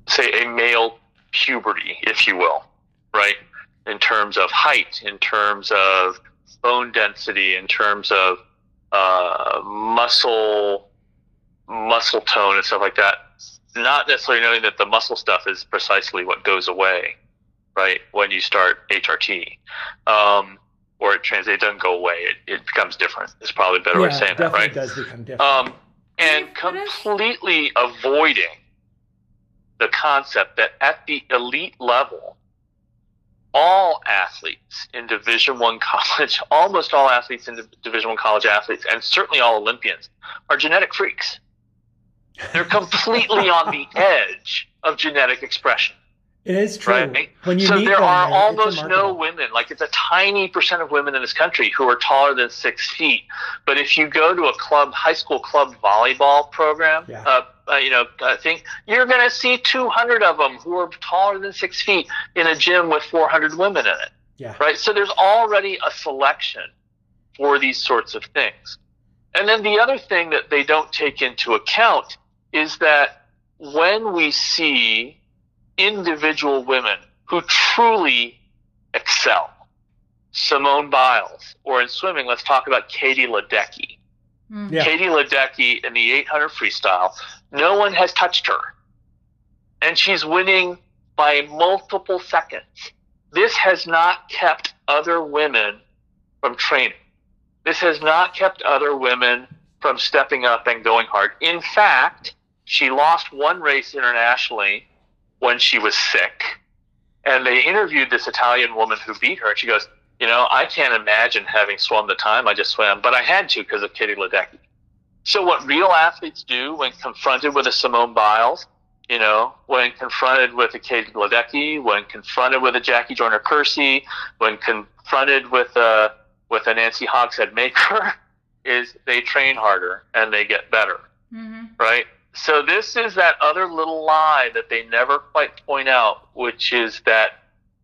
say, a male puberty, if you will, right? In terms of height, in terms of bone density, in terms of uh, muscle muscle tone and stuff like that. Not necessarily knowing that the muscle stuff is precisely what goes away, right? When you start HRT, um, or it trans, it doesn't go away. It, it becomes different. It's probably a better way of
yeah,
saying that,
definitely
right?
does become different.
Um, and
Dave, what is-
completely avoiding the concept that at the elite level, all athletes in Division One college, almost all athletes in Division One college athletes, and certainly all Olympians, are genetic freaks. They're completely on the edge of genetic expression.
It is true.
Right?
When you
so there
them,
are almost no women, like it's a tiny percent of women in this country who are taller than six feet. But if you go to a club, high school club volleyball program,
Yeah.
uh, uh, you know, I think you're going to see 200 of them who are taller than six feet in a gym with 400 women in it.
Yeah.
Right. So there's already a selection for these sorts of things. And then the other thing that they don't take into account is that when we see individual women who truly excel, Simone Biles, or in swimming, let's talk about Katie Ledecky.
Mm.
Yeah.
Katie Ledecky in the 800 freestyle, no one has touched her. And she's winning by multiple seconds. This has not kept other women from training. This has not kept other women from stepping up and going hard. In fact, she lost one race internationally when she was sick. And they interviewed this Italian woman who beat her. And she goes, You know, I can't imagine having swum the time I just swam, but I had to because of Katie Ledecky. So, what real athletes do when confronted with a Simone Biles, you know, when confronted with a Katie Ledecky, when confronted with a Jackie Joyner-Kersee, when confronted with a with a Nancy Hogshead-Makar, is they train harder and they get better
hmm
right? So this is that other little lie that they never quite point out, which is that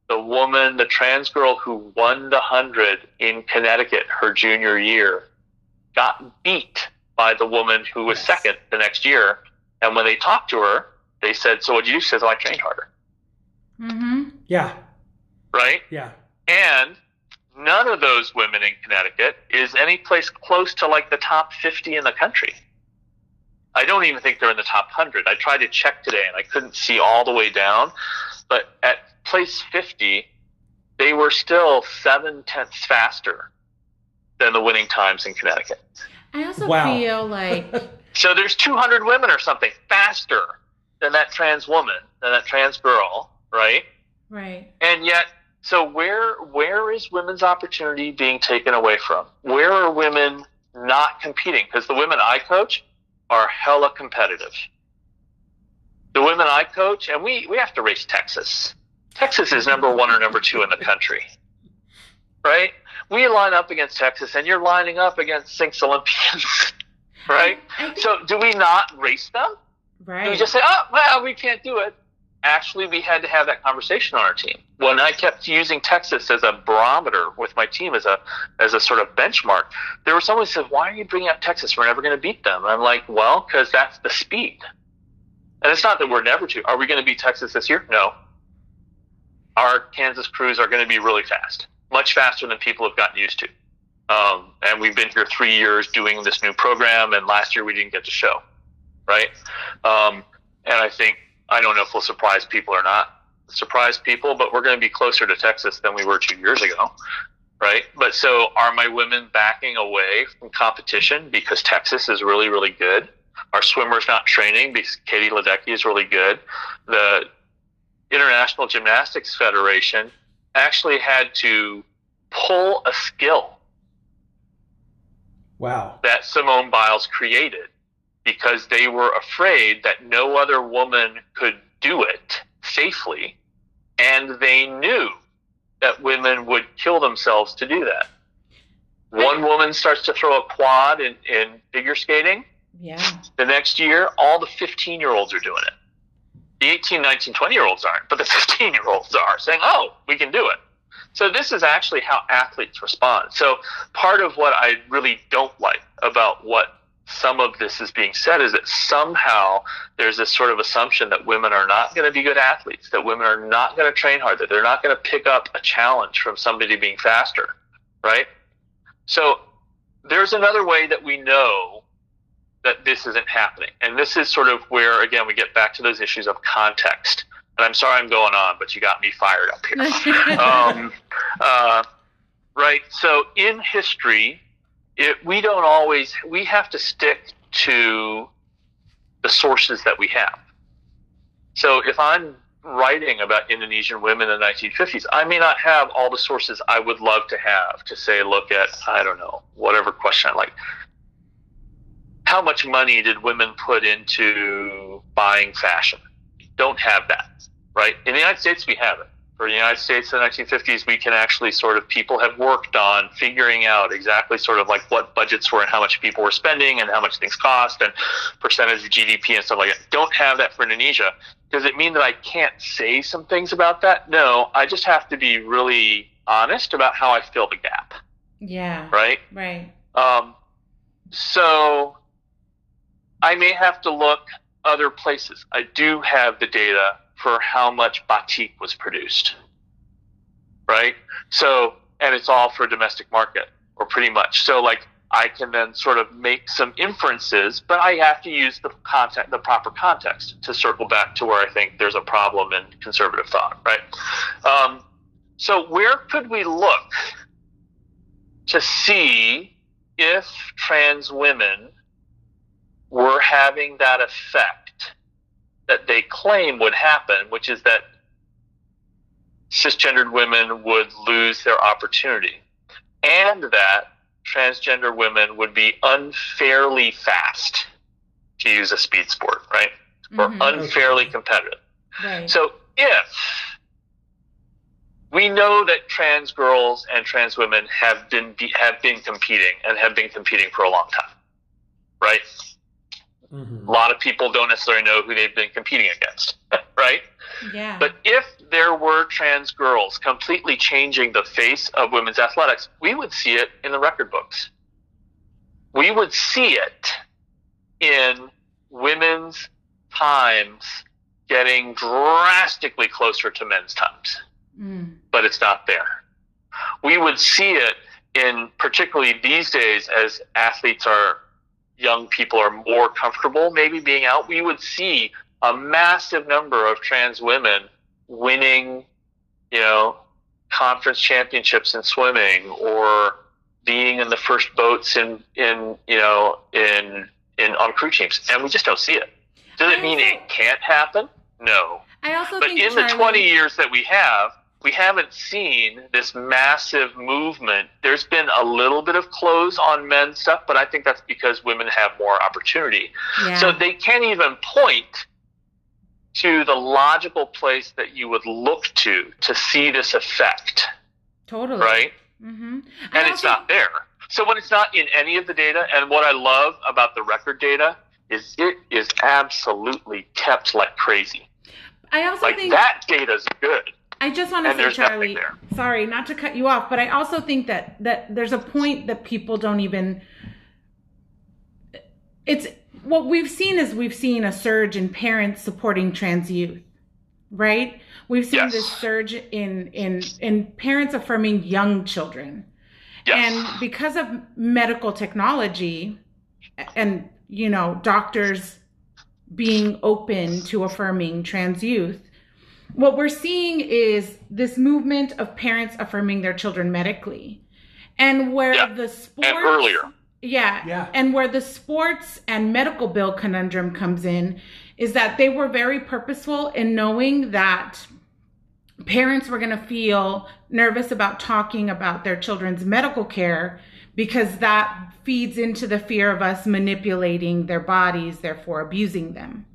the woman, the trans girl who won the hundred in Connecticut her junior year, got beat by the woman who was
Yes.
second the next year. And when they talked to her, they said, "So what did you do?" She says, "Oh, I trained harder."
hmm
Yeah.
Right?
Yeah.
And none of those women in Connecticut is any place close to like the top 50 in the country. I don't even think they're in the top 100. I tried to check today and I couldn't see all the way down. But at place 50, they were still seven tenths faster than the winning times in Connecticut.
I also
Wow.
feel like
So there's 200 women or something faster than that trans woman, than that trans girl, right?
right.
And yet, so where where is women's opportunity being taken away from? Where are women not competing? Because the women I coach are hella competitive. The women I coach, and we, we have to race Texas. Texas is number one or number two in the country. Right? We line up against Texas, and you're lining up against Sinks Olympians. right?
I think,
So do we not race them?
right.
Do we just say, oh, well, we can't do it? Actually, we had to have that conversation on our team. When I kept using Texas as a barometer with my team as a as a sort of benchmark, there was someone who said, "Why are you bringing up Texas? We're never going to beat them." I'm like, "Well, because that's the speed." And it's not that we're never to. Are we going to beat Texas this year? No. Our Kansas crews are going to be really fast, much faster than people have gotten used to. Um, and we've been here three years doing this new program, and last year we didn't get to show, right? Um, and I think I don't know if we'll surprise people or not surprise people, but we're going to be closer to Texas than we were two years ago, right? But so are my women backing away from competition because Texas is really, really good? Our swimmers not training because Katie Ledecky is really good. The International Gymnastics Federation actually had to pull a skill
Wow.
that Simone Biles created because they were afraid that no other woman could do it safely, and they knew that women would kill themselves to do that. One woman starts to throw a quad in, in figure skating.
yeah.
The next year, all the 15 year olds are doing it. The 18, 19, 20 year olds aren't, but the 15 year olds are saying, oh, we can do it. So this is actually how athletes respond. So part of what I really don't like about what some of this is being said is that somehow there's this sort of assumption that women are not going to be good athletes, that women are not going to train hard, that they're not going to pick up a challenge from somebody being faster, right? So there's another way that we know that this isn't happening. And this is sort of where, again, we get back to those issues of context. And I'm sorry I'm going on, but you got me fired up here. um, uh, right. So in history, it, we don't always, we have to stick to the sources that we have. So if I'm writing about Indonesian women in the 1950s, I may not have all the sources I would love to have to say, look at, I don't know, whatever question I like. How much money did women put into buying fashion? Don't have that, right? In the United States, we have it. For the United States in the 1950s, we can actually sort of, people have worked on figuring out exactly sort of like what budgets were and how much people were spending and how much things cost and percentage of GDP and stuff like that. Don't have that for Indonesia. Does it mean that I can't say some things about that? No, I just have to be really honest about how I fill the gap.
Yeah.
Right?
Right.
Um, so I may have to look other places. I do have the data for how much batik was produced. Right? So, and it's all for domestic market, or pretty much. So, like, I can then sort of make some inferences, but I have to use the context, the proper context to circle back to where I think there's a problem in conservative thought, right? Um, so, where could we look to see if trans women were having that effect that they claim would happen, which is that cisgendered women would lose their opportunity and that transgender women would be unfairly fast, to use a speed sport, right? Or
Mhm.
unfairly competitive.
Right.
So if we know that trans girls and trans women have been be, have been competing and have been competing for a long time, right?
Mhm.
A lot of people don't necessarily know who they've been competing against, right?
yeah.
But if there were trans girls completely changing the face of women's athletics, we would see it in the record books. We would see it in women's times getting drastically closer to men's times,
Mm.
but it's not there. We would see it in particularly these days as athletes are young people are more comfortable maybe being out, we would see a massive number of trans women winning, you know, conference championships in swimming or being in the first boats in, in you know, in, in on crew teams. And we just don't see it. Does it mean it can't happen? No.
I also
But
think
in the 20 years that we have, we haven't seen this massive movement. There's been a little bit of close on men's stuff, but I think that's because women have more opportunity.
yeah.
So they can't even point to the logical place that you would look to to see this effect,
totally
right?
Mm-hmm.
And it's not there. So when it's not in any of the data, and what I love about the record data is it is absolutely kept like crazy.
I also
Like
think
that data's good.
I just want to say, Charlie. Sorry, not to cut you off, but I also think that that there's a point that people don't even. It's what we've seen is we've seen a surge in parents supporting trans youth, right? We've seen
Yes.
this surge in in in parents affirming young children.
Yes.
And because of medical technology and, you know, doctors being open to affirming trans youth, what we're seeing is this movement of parents affirming their children medically. And where
Yeah.
the sports
and earlier.
yeah.
Yeah.
And where the sports and medical bill conundrum comes in is that they were very purposeful in knowing that parents were going to feel nervous about talking about their children's medical care because that feeds into the fear of us manipulating their bodies, therefore abusing them.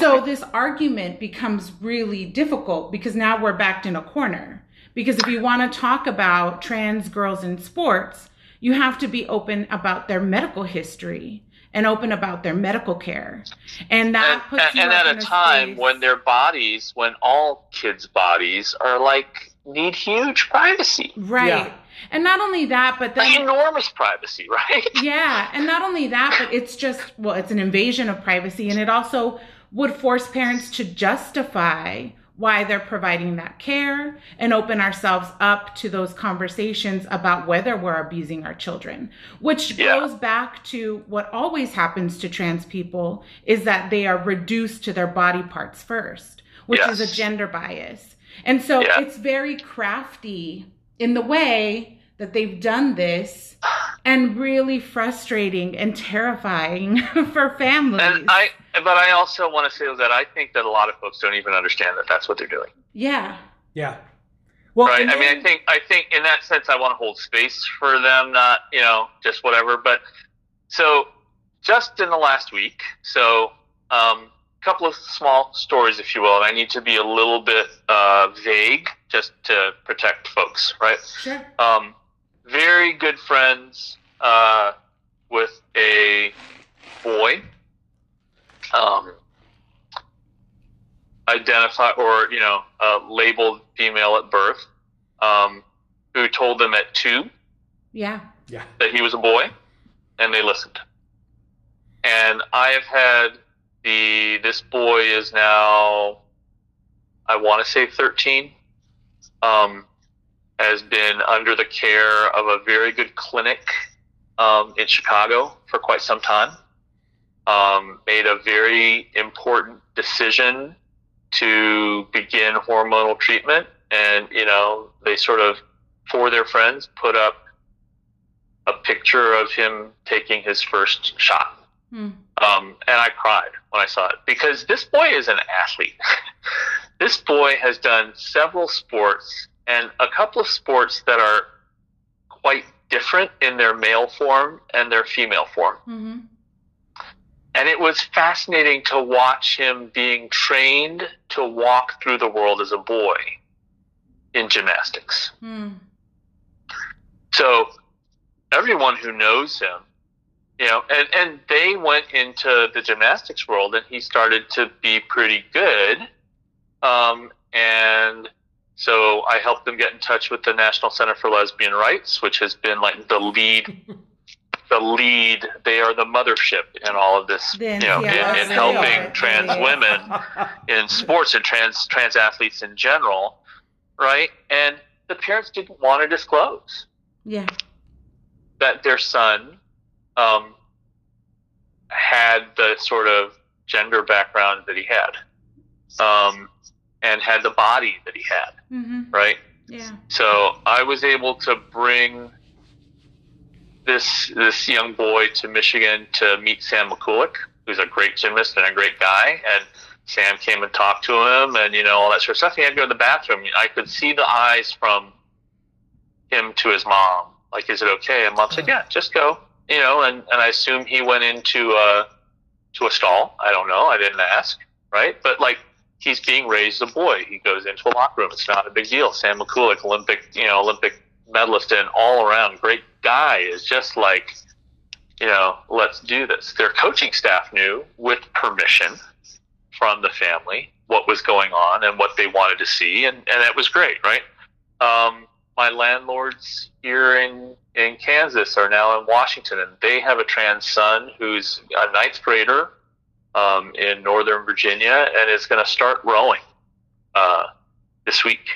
So mm-hmm. this argument becomes really difficult because now we're backed in a corner. Because if you want to talk about trans girls in sports, you have to be open about their medical history and open about their medical care. And that
and,
puts
and,
you
and at a time
space-
when their bodies, when all kids' bodies are like need huge privacy,
right.
Yeah.
And not only that, but then
like enormous privacy, right?
Yeah, and not only that, but it's just well, it's an invasion of privacy, and it also would force parents to justify why they're providing that care and open ourselves up to those conversations about whether we're abusing our children which
Yeah.
goes back to what always happens to trans people is that they are reduced to their body parts first which is a gender bias and so
Yeah.
it's very crafty in the way that they've done this and really frustrating and terrifying for families.
And I, but I also want to say that I think that a lot of folks don't even understand that that's what they're doing.
yeah.
Yeah. Well,
right.
and
I mean, I think I think in that sense, I want to hold space for them, not you know just whatever. But so just in the last week, so um, a couple of small stories, if you will, and I need to be a little bit uh, vague just to protect folks, right?
Sure.
um, very good friends uh, with a boy. Um, identify or you know uh, labeled female at birth, um, who told them at two
Yeah.
yeah.
that he was a boy, and they listened. And I have had the this boy is now, I want to say thirteen, um, has been under the care of a very good clinic um, in Chicago for quite some time. Um, made a very important decision to begin hormonal treatment, and you know they sort of, for their friends, put up a picture of him taking his first shot.
Hmm.
Um, and I cried when I saw it because this boy is an athlete. this boy has done several sports and a couple of sports that are quite different in their male form and their female form.
Mm-hmm.
And it was fascinating to watch him being trained to walk through the world as a boy in gymnastics.
Hmm.
So everyone who knows him, you know, and, and they went into the gymnastics world and he started to be pretty good. Um, and so I helped them get in touch with the National Center for Lesbian Rights, which has been like the lead, the lead. They are the mothership in all of this,
Then,
you know,
yeah,
in, in helping
are.
trans
Yeah.
women in sports and trans trans athletes in general, right? And the parents didn't want to disclose
Yeah.
that their son um, had the sort of gender background that he had, um, and had the body that he had,
Mm-hmm.
right?
Yeah.
So I was able to bring this this young boy to Michigan to meet Sam Mikulak, who's a great gymnast and a great guy. And Sam came and talked to him, and you know all that sort of stuff. He had to go to the bathroom. I could see the eyes from him to his mom. Like, is it okay? And mom said, hmm. "Yeah, just go." You know, and and I assume he went into a to a stall. I don't know. I didn't ask, right? But like. He's being raised a boy. He goes into a locker room. It's not a big deal. Sam Mikulak, Olympic, you know, Olympic medalist and all around great guy, is just like, you know, let's do this. Their coaching staff knew, with permission from the family, what was going on and what they wanted to see, and and it was great, right? Um, my landlords here in in Kansas are now in Washington, and they have a trans son who's a ninth grader um, in Northern Virginia and is going to start rowing uh, this week.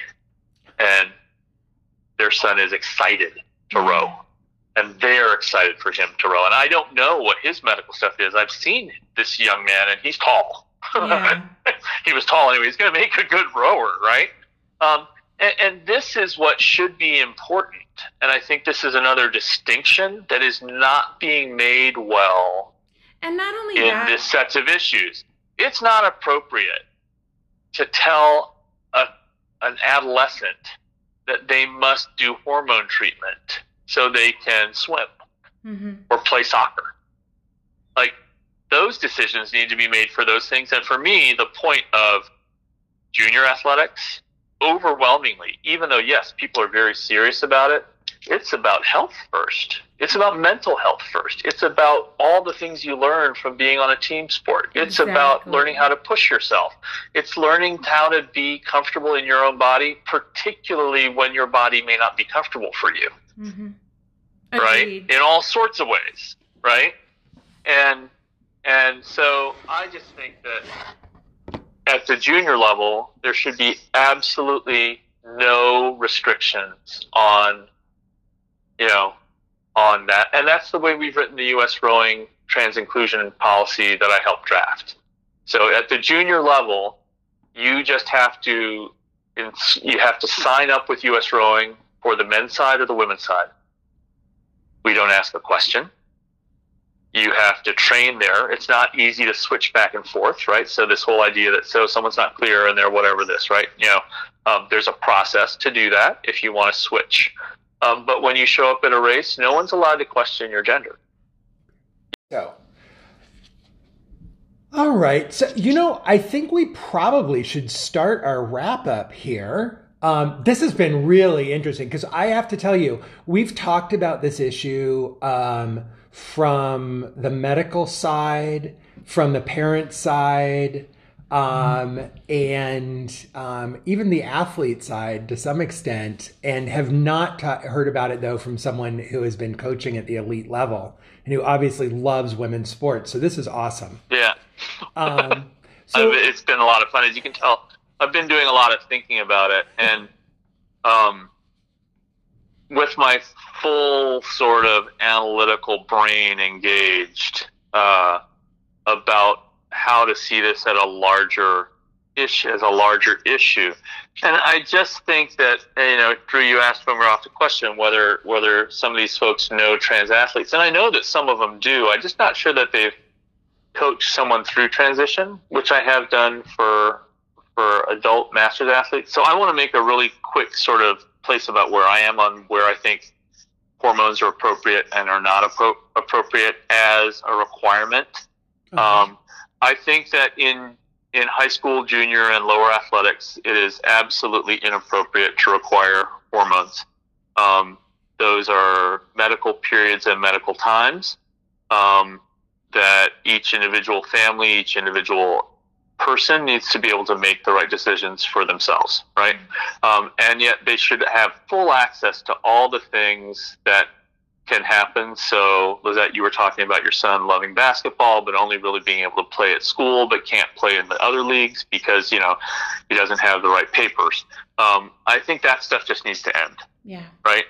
And their son is excited to row, and they're excited for him to row. And I don't know what his medical stuff is. I've seen this young man, and he's tall.
Yeah.
he was tall anyway. He's going to make a good rower, right? Um, and, and this is what should be important. And I think this is another distinction that is not being made well
And not only
in
that,
this sets of issues. It's not appropriate to tell a, an adolescent that they must do hormone treatment so they can swim
hmm
or play soccer. Like those decisions need to be made for those things. And for me, the point of junior athletics, overwhelmingly, even though yes, people are very serious about it, it's about health first. It's about mental health first. It's about all the things you learn from being on a team sport. It's about learning how to push yourself. It's learning how to be comfortable in your own body, particularly when your body may not be comfortable for you
hmm
right in all sorts of ways right and and so i just think that at the junior level there should be absolutely no restrictions on you know on that and that's the way we've written the us rowing trans inclusion policy that i helped draft so at the junior level you just have to you have to sign up with us rowing for the men's side or the women's side we don't ask a question. You have to train there. It's not easy to switch back and forth, right? So this whole idea that so someone's not clear and they're whatever this, right? You know, um, there's a process to do that if you want to switch. Um, but when you show up at a race, no one's allowed to question your gender.
So, all right. So, you know, I think we probably should start our wrap up here. Um, this has been really interesting because I have to tell you, we've talked about this issue um, from the medical side, from the parent side, um, and um, even the athlete side to some extent, and have not ta- heard about it though from someone who has been coaching at the elite level and who obviously loves women's sports. So this is awesome.
Yeah.
Um, so
it's been a lot of fun. As you can tell, I've been doing a lot of thinking about it, and um, with my full sort of analytical brain engaged uh, about how to see this at a larger issue as a larger issue. And I just think that you know, Drew, you asked when we are off the question whether whether some of these folks know trans athletes, and I know that some of them do. I'm just not sure that they've coached someone through transition, which I have done for for adult masters athletes. So I want to make a really quick sort of place about where I am on where I think hormones are appropriate and are not appro- appropriate as a requirement. Um, I think that in in high school, junior, and lower athletics, it is absolutely inappropriate to require hormones. Um, those are medical periods and medical times um, that each individual family, each individual person needs to be able to make the right decisions for themselves, right? Um, and yet they should have full access to all the things that can happen. So, Lizette, you were talking about your son loving basketball, but only really being able to play at school, but can't play in the other leagues because, you know, he doesn't have the right papers. Um, I think that stuff just needs to end.
Yeah.
Right?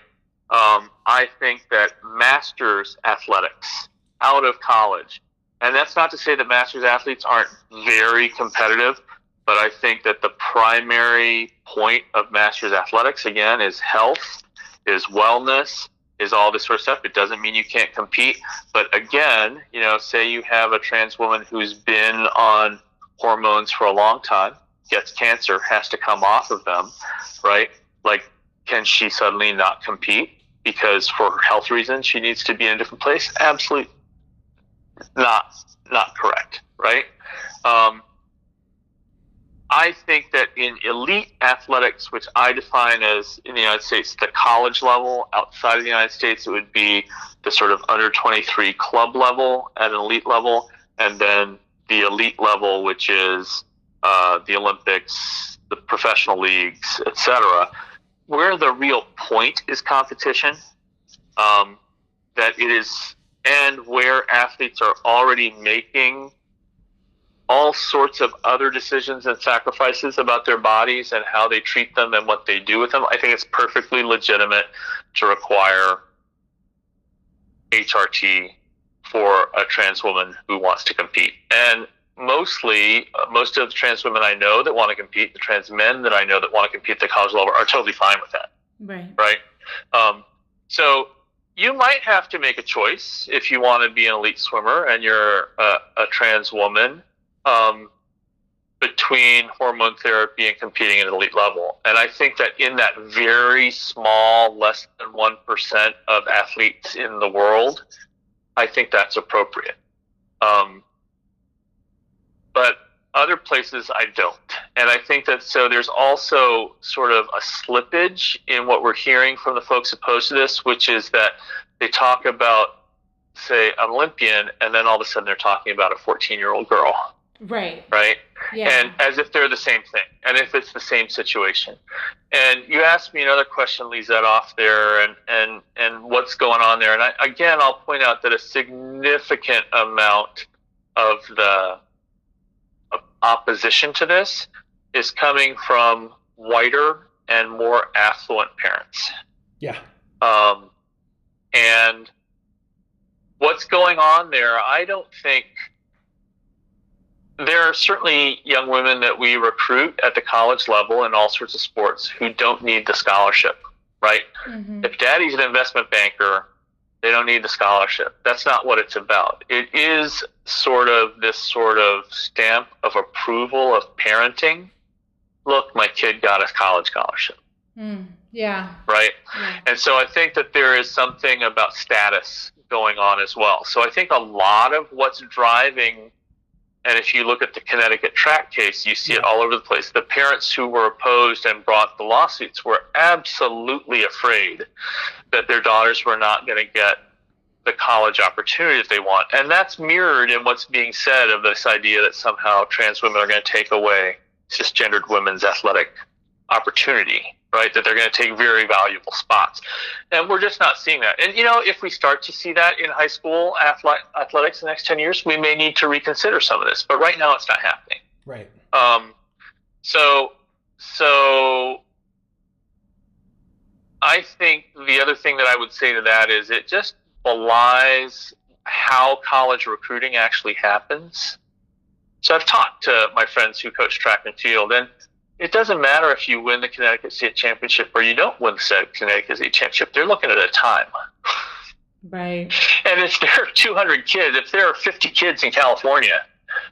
Um, I think that masters athletics out of college and that's not to say that masters athletes aren't very competitive, but I think that the primary point of masters athletics again is health, is wellness, is all this sort of stuff. It doesn't mean you can't compete, but again, you know, say you have a trans woman who's been on hormones for a long time, gets cancer, has to come off of them, right? Like, can she suddenly not compete because for health reasons she needs to be in a different place? Absolutely not not correct, right? Um, I think that in elite athletics, which I define as in the United States the college level, outside of the United States, it would be the sort of under 23 club level at an elite level, and then the elite level, which is uh, the Olympics, the professional leagues, etc., where the real point is competition. Um, that it is and where athletes are already making all sorts of other decisions and sacrifices about their bodies and how they treat them and what they do with them, I think it's perfectly legitimate to require HRT for a trans woman who wants to compete. And mostly, most of the trans women I know that want to compete, the trans men that I know that want to compete at the college level, are totally fine with that.
Right.
Right. Um, so you might have to make a choice if you want to be an elite swimmer and you're a, a trans woman um, between hormone therapy and competing at elite level. And I think that in that very small, less than 1% of athletes in the world, I think that's appropriate. Um, but other places I don't. And I think that so there's also sort of a slippage in what we're hearing from the folks opposed to this, which is that they talk about, say, an Olympian, and then all of a sudden they're talking about a 14 year old girl.
Right.
Right?
Yeah.
And as if they're the same thing, and if it's the same situation. And you asked me another question, Lizette, off there, and, and, and what's going on there. And I, again, I'll point out that a significant amount of the opposition to this is coming from whiter and more affluent parents.
Yeah.
Um, and what's going on there, I don't think there are certainly young women that we recruit at the college level in all sorts of sports who don't need the scholarship, right?
Mm-hmm.
If daddy's an investment banker They don't need the scholarship. That's not what it's about. It is sort of this sort of stamp of approval of parenting. Look, my kid got a college scholarship,
Mm, yeah.
right?
yeah.
And so I think that there is something about status going on as well. So I think a lot of what's driving, and if you look at the Connecticut track case, you see it all over the place. The parents who were opposed and brought the lawsuits were absolutely afraid that their daughters were not going to get the college opportunity that they want. And that's mirrored in what's being said of this idea that somehow trans women are going to take away cisgendered women's athletic opportunity, right? That they're going to take very valuable spots. And we're just not seeing that. And, you know, if we start to see that in high school athletics in the next 10 years, we may need to reconsider some of this. But right now, it's not happening.
Right.
Um, so, so I think the other thing that I would say to that is it just belies how college recruiting actually happens. So I've talked to my friends who coach track and field, and it doesn't matter if you win the Connecticut State Championship or you don't win the Connecticut State Championship. They're looking at a time.
Right.
And if there are 200 kids, if there are 50 kids in California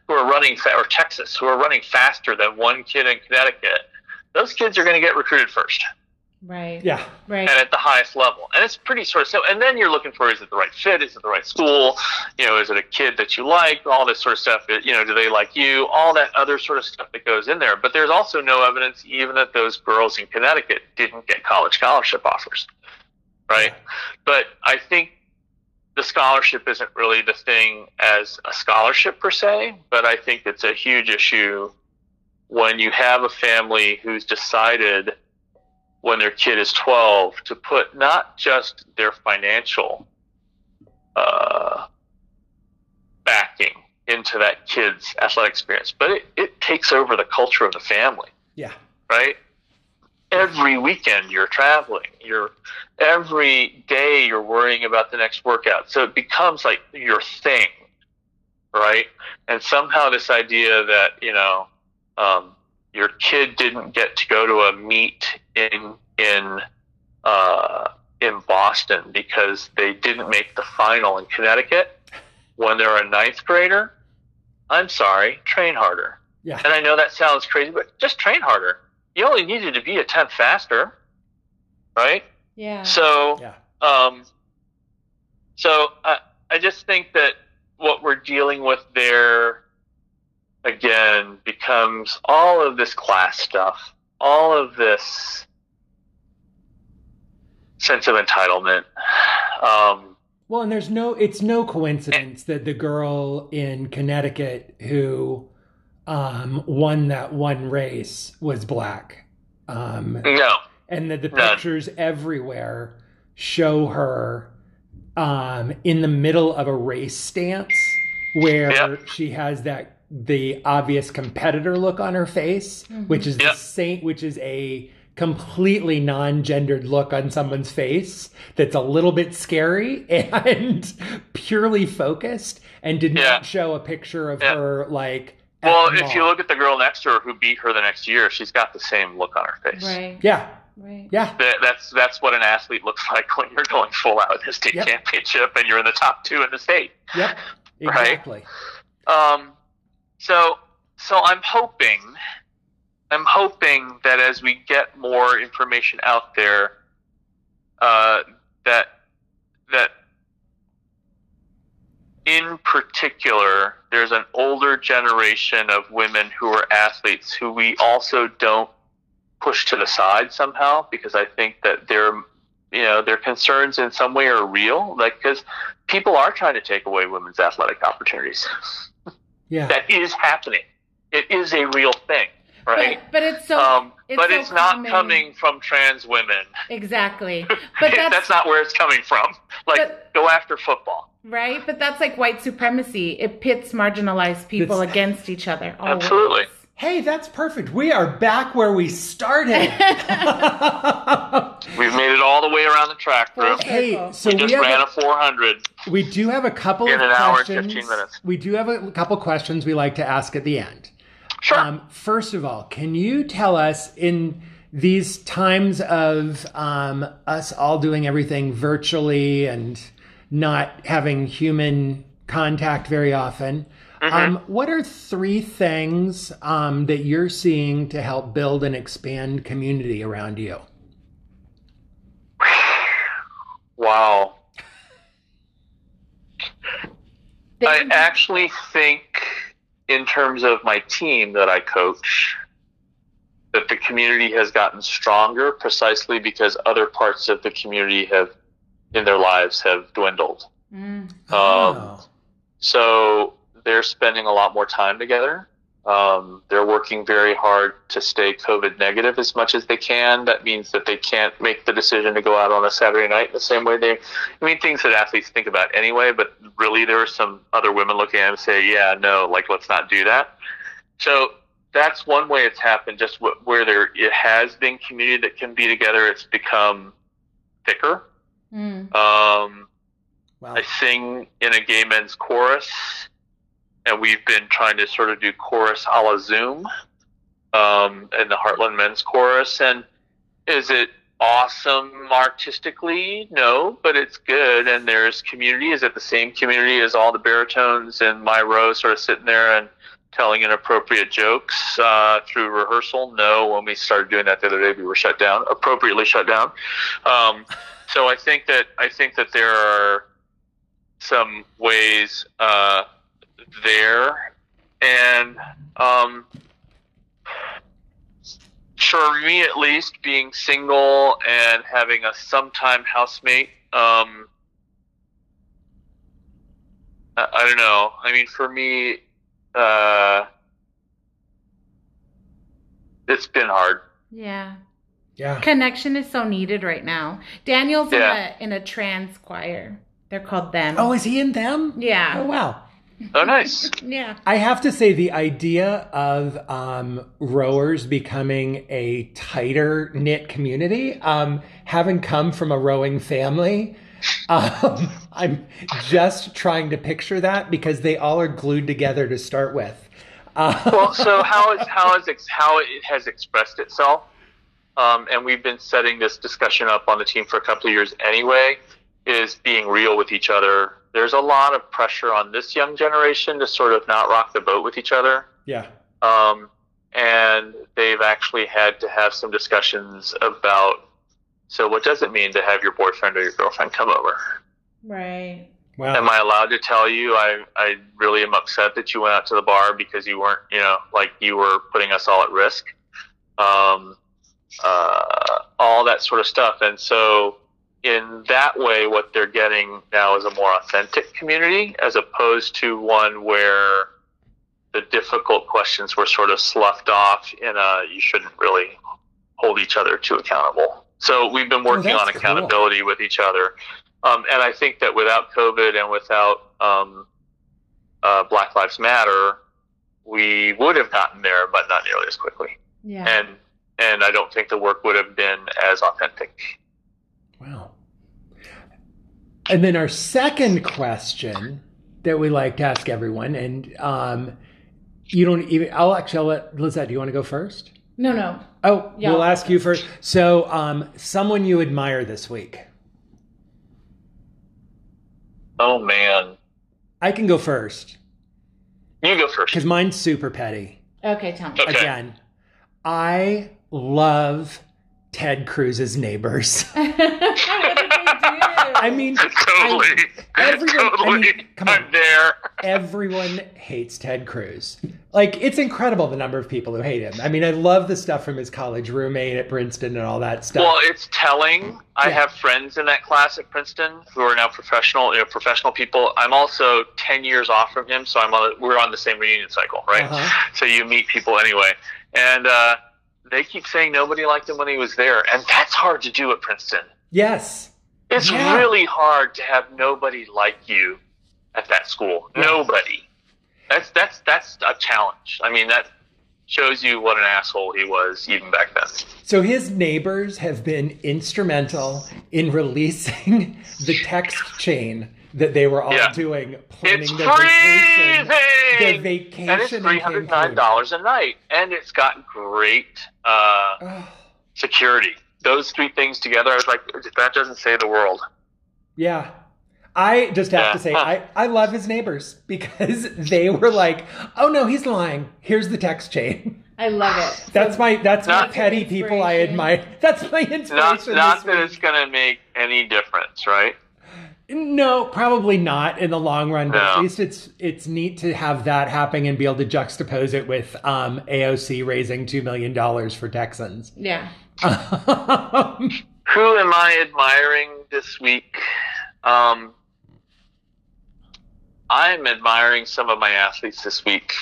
who are running, fa- or Texas, who are running faster than one kid in Connecticut, those kids are going to get recruited first
Right.
Yeah.
Right.
and at the highest level. And it's pretty sort of so. And then you're looking for is it the right fit? Is it the right school? You know, is it a kid that you like? All this sort of stuff. You know, do they like you? All that other sort of stuff that goes in there. But there's also no evidence even that those girls in Connecticut didn't get college scholarship offers, right? But I think the scholarship isn't really the thing as a scholarship per se, but I think it's a huge issue when you have a family who's decided when their kid is 12 to put not just their financial uh, backing into that kid's athletic experience, but it, it takes over the culture of the family
Yeah.
right? Every weekend you're traveling. You're every day you're worrying about the next workout. So it becomes like your thing, right? And somehow this idea that you know um, your kid didn't get to go to a meet in in uh, in Boston because they didn't make the final in Connecticut when they're a ninth grader. I'm sorry, train harder.
Yeah.
And I know that sounds crazy, but just train harder. You only needed to be a tenth faster, right?
yeah.
So,
Yeah.
um, so I, I just think that what we're dealing with there, again, becomes all of this class stuff, all of this sense of entitlement. Um,
Well, and there's no, it's no coincidence that the girl in Connecticut who um, won that one race was black. Um,
no,
and that the
None.
pictures everywhere show her um, in the middle of a race stance where
Yep.
she has that the obvious competitor look on her face, which is the same, which is a completely non-gendered look on someone's face that's a little bit scary and purely focused and did
Yeah.
not show a picture of
Yeah.
her like at
well,
the
if you look at the girl next to her who beat her the next year, she's got the same look on her face.
right.
yeah
Right.
yeah
That, that's that's what an athlete looks like when you're going full out in the state
Yep.
championship and you're in the top two in the state.
yep
Right.
exactly
Um, so so I'm hoping, I'm hoping that as we get more information out there, uh, that that in particular, there's an older generation of women who are athletes who we also don't push to the side somehow because I think that their you know their concerns in some way are real. Like because people are trying to take away women's athletic opportunities
yeah
that is happening it is a real thing right
But, but it's so.
um,
it's
but
so
it's not coming from trans women
Exactly. But
that's,
that's,
not where it's coming from like
But-
go after football
right. But that's like white supremacy. It pits marginalized people against each other. Always.
Absolutely.
Hey, that's perfect. We are back where we started.
we've made it all the way around the track Drew.
Full
hey, so
we
we
just ran a
have,
400
we do have a couple
in
of
an hour and
questions.
15 minutes.
We do have a couple questions we like to ask at the end.
sure
Um, first of all, can you tell us in these times of um, us all doing everything virtually and not having human contact very often. Um, what are three things um, that you're seeing to help build and expand community around you?
Wow. I actually think, in terms of my team that I coach, that the community has gotten stronger precisely because other parts of the community have, in their lives, have dwindled.
Mm.
Um, So they're spending a lot more time together. Um, they're working very hard to stay COVID negative as much as they can. That means that they can't make the decision to go out on a Saturday night the same way they. I mean, things that athletes think about anyway. But really, there are some other women looking at them and say, "Yeah, no, like let's not do that." So that's one way it's happened. Just wh- where there it has been community that can be together, it's become thicker.
Mm.
Um,
wow.
I sing in a gay men's chorus, and we've been trying to sort of do chorus a la Zoom um, in the Heartland Men's Chorus. And is it awesome artistically? No, but it's good. And there's community. Is it the same community as all the baritones in my row sort of sitting there and telling inappropriate jokes uh, through rehearsal? No. When we started doing that the other day, we were shut down, appropriately shut down. Um, so I think that I think that there are some ways uh, there, and um, for me at least, being single and having a sometime housemate. Um, I, I don't know. I mean, for me, uh, it's been hard.
Yeah.
yeah.
Connection is so needed right now. Daniel's
Yeah.
in a in a trans choir. They're called them.
Oh, is he in them?
yeah.
Oh, wow.
Oh, nice.
Yeah.
I have to say, the idea of um, rowers becoming a tighter knit community, um, having come from a rowing family, um, I'm just trying to picture that because they all are glued together to start with. Uh,
well, so how is how is ex- how it has expressed itself, um, and we've been setting this discussion up on the team for a couple of years anyway. Is being real with each other. There's a lot of pressure on this young generation to sort of not rock the boat with each other,
yeah.
um, and they've actually had to have some discussions about. So, what does it mean to have your boyfriend or your girlfriend come over?
Right.
Wow.
Am I allowed to tell you I, I really am upset that you went out to the bar because you weren't, you know, like you were putting us all at risk? Um, uh, all that sort of stuff. And so, in that way, what they're getting now is a more authentic community as opposed to one where the difficult questions were sort of sloughed off in a you shouldn't really hold each other to accountable. So we've been working
that's
on
cool.
accountability with each other. Um, and I think that without COVID and without um, uh, Black Lives Matter, we would have gotten there, but not nearly as quickly.
Yeah.
And and I don't think the work would have been as authentic.
Wow. And then our second question that we like to ask everyone, and um, you don't even, I'll actually I'll let Lizette, do you want to go first?
no, no.
Oh,
Yeah.
we'll ask you first. So, um, someone you admire this week.
Oh man,
I can go first
you go first.
because mine's super petty.
Okay, tell me.
Okay.
Again, I love Ted Cruz's neighbors.
what did they do?
I mean,
totally,
everyone- I mean, come on.
I'm there.
everyone hates Ted Cruz. Like, it's incredible the number of people who hate him. I mean, I love the stuff from his college roommate at Princeton and all that stuff.
Well, it's telling. I have friends in that class at Princeton who are now professional, you know, professional people. I'm also ten years off from him, so I'm on. We're on the same reunion cycle, right?
Uh-huh.
So you meet people anyway, and uh, they keep saying nobody liked him when he was there, and that's hard to do at Princeton.
yes.
It's
Yeah.
really hard to have nobody like you at that school.
Yeah.
Nobody. That's that's that's a challenge. I mean, that shows you what an asshole he was even back then.
So his neighbors have been instrumental in releasing the text chain that they were all
Yeah.
doing, planning
It's
their vacation.
freezing.
Their vacation
and it's three hundred nine dollars a night, and it's got great uh, security. Those three things together, I was like, that doesn't say the world.
yeah. I just have to say, I, I love his neighbors because they were like, oh no, he's lying. Here's the text chain.
I love it.
That's my that's my petty people I admire. That's my inspiration.
Not, not
this
that
week.
it's going to make any difference, right?
No, probably not in the long run, but at least it's it's neat to have that happening and be able to juxtapose it with um, AOC raising two million dollars for Texans.
yeah.
Who am I admiring this week? Um, I'm admiring some of my athletes this week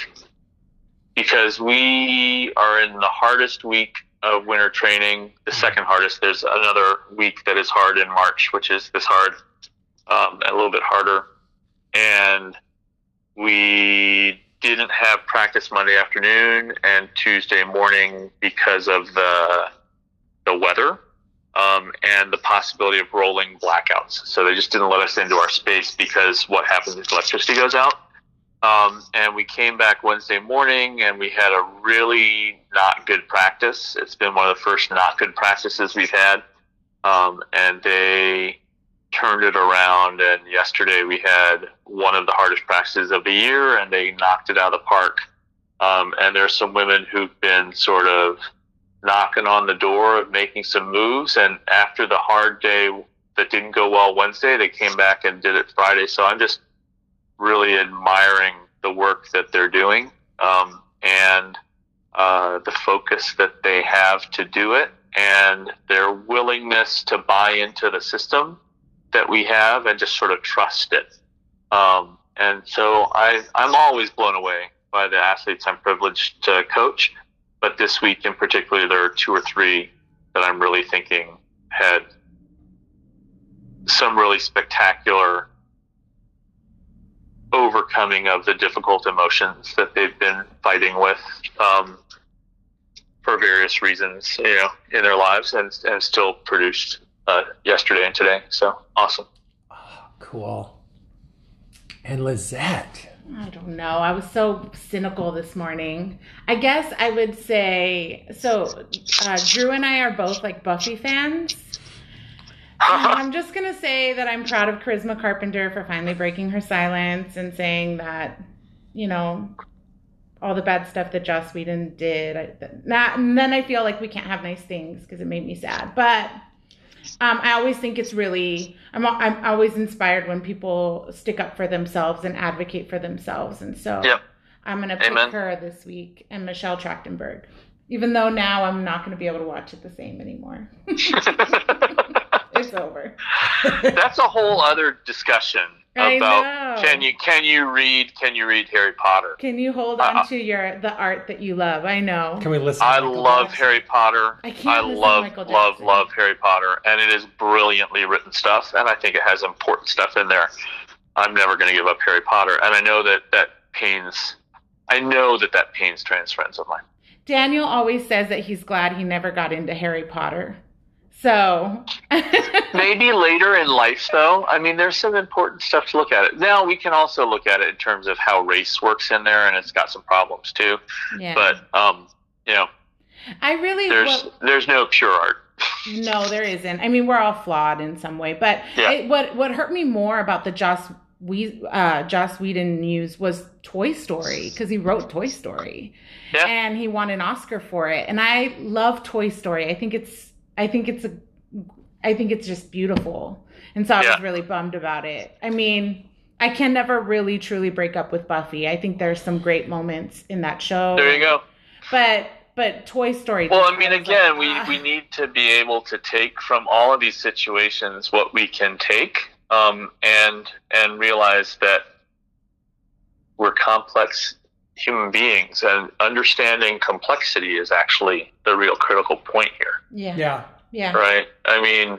because we are in the hardest week of winter training, the second hardest. There's another week that is hard in March, which is this hard, um, a little bit harder. And we didn't have practice Monday afternoon and Tuesday morning because of the the weather um, and the possibility of rolling blackouts. So they just didn't let us into our space because what happens is electricity goes out. Um, and we came back Wednesday morning and we had a really not good practice. It's been one of the first not good practices we've had. Um, and they turned it around. And yesterday we had one of the hardest practices of the year and they knocked it out of the park. Um, and there's some women who've been sort of knocking on the door of making some moves. And after the hard day that didn't go well Wednesday, they came back and did it Friday. So I'm just really admiring the work that they're doing um, and uh, the focus that they have to do it and their willingness to buy into the system that we have and just sort of trust it. Um, and so I, I'm always blown away by the athletes I'm privileged to coach. But this week in particular, there are two or three that I'm really thinking had some really spectacular overcoming of the difficult emotions that they've been fighting with um, for various reasons, you know, in their lives, and and still produced uh, yesterday and today. So awesome.
cool. And Lizette.
I don't know. I was so cynical this morning. I guess I would say so. Uh, Drew and I are both like Buffy fans. I'm just gonna say that I'm proud of Charisma Carpenter for finally breaking her silence and saying that, you know, all the bad stuff that Joss Whedon did. I, not, and then I feel like we can't have nice things because it made me sad. But um, I always think it's really I'm I'm always inspired when people stick up for themselves and advocate for themselves, and so
Yep.
I'm gonna pick
Amen.
her this week and Michelle Trachtenberg. Even though now I'm not gonna be able to watch it the same anymore. it's over.
That's a whole other discussion about
know.
can you can you read can you read Harry Potter?
Can you hold
Uh,
on to your the art that you love? I know.
Can we listen?
I
Michael
love
Jackson?
Harry Potter.
I can't listen to
love
Michael
love love Harry Potter, and it is brilliantly written stuff, and I think it has important stuff in there. I'm never going to give up Harry Potter, and I know that that pains. I know that that pains trans friends of mine.
Daniel always says that he's glad he never got into Harry Potter. So
Maybe later in life, though. I mean, there's some important stuff to look at it. Now we can also look at it in terms of how race works in there, and it's got some problems too.
yeah.
But um, you know,
I really
there's
well,
there's no pure art.
no, there isn't. I mean, we're all flawed in some way. But
Yeah.
it, what what hurt me more about the Joss we uh, Joss Whedon news was Toy Story because he wrote Toy Story.
Yeah.
and he won an Oscar for it. And I love Toy Story. I think it's I think it's a I think it's just beautiful. And so I
Yeah.
was really bummed about it. I mean, I can never really truly break up with Buffy. I think there's some great moments in that show.
There you go.
But but Toy Story.
Well, I mean, again,
like,
we,
ah.
we need to be able to take from all of these situations what we can take, um, and and realize that we're complex human beings, and understanding complexity is actually the real critical point here,
yeah,
Yeah.
yeah,
right? I mean,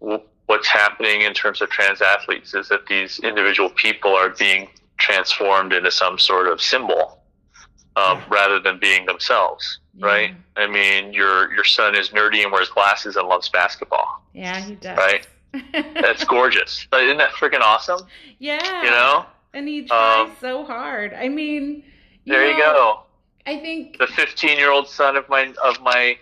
w- what's happening in terms of trans athletes is that these individual people are being transformed into some sort of symbol um,
Yeah.
rather than being themselves,
Yeah.
right? I mean, your your son is nerdy and wears glasses and loves basketball.
Yeah, he does.
Right. That's gorgeous. Isn't that freaking awesome?
yeah,
You know,
and he tries
Um,
so hard. I mean,
there you
know,
go.
I think
The 15 year old son of my of my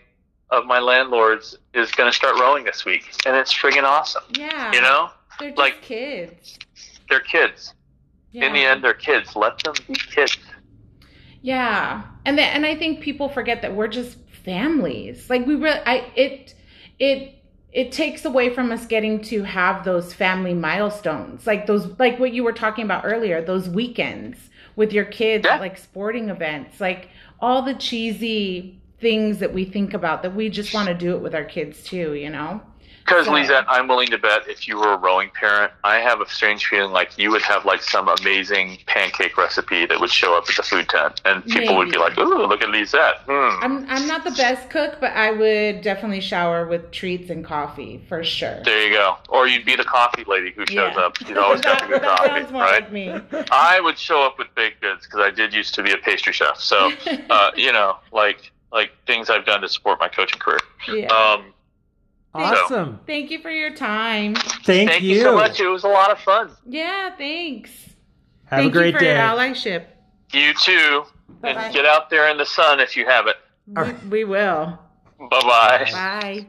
of my landlords is going to start rowing this week, and it's friggin' awesome.
yeah,
You know,
They're just
Like-
kids.
They're kids. In the end, they're kids. Let them be kids.
Yeah, and the, and I think people forget that we're just families. Like we really, I it it it takes away from us getting to have those family milestones, like those like what you were talking about earlier, those weekends with your kids,
Yeah.
at, like sporting events, like all the cheesy things that we think about that we just want to do it with our kids too. You know?
Because
So-
Lizette, I'm willing to bet if you were a rowing parent, I have a strange feeling like you would have like some amazing pancake recipe that would show up at the food tent, and people would be like, "Ooh, look at Lizette." Hmm.
I'm I'm not the best cook, but I would definitely shower with treats and coffee for sure.
There you go. Or you'd be the coffee lady who shows
Yeah.
up. She's always got the good
that
coffee,
sounds more
right?
like me.
I would show up with baked goods because I did used to be a pastry chef. So, uh, you know, like like things I've done to support my coaching career.
yeah.
Um,
Awesome.
Thank you for your time.
Thank,
thank you. so much. It was a lot of fun.
Yeah, thanks.
Have
Thank
a great
you for
day.
your allyship.
You too.
Bye-bye.
And get out there in the sun if you have it.
We, we will.
Bye bye.
Bye.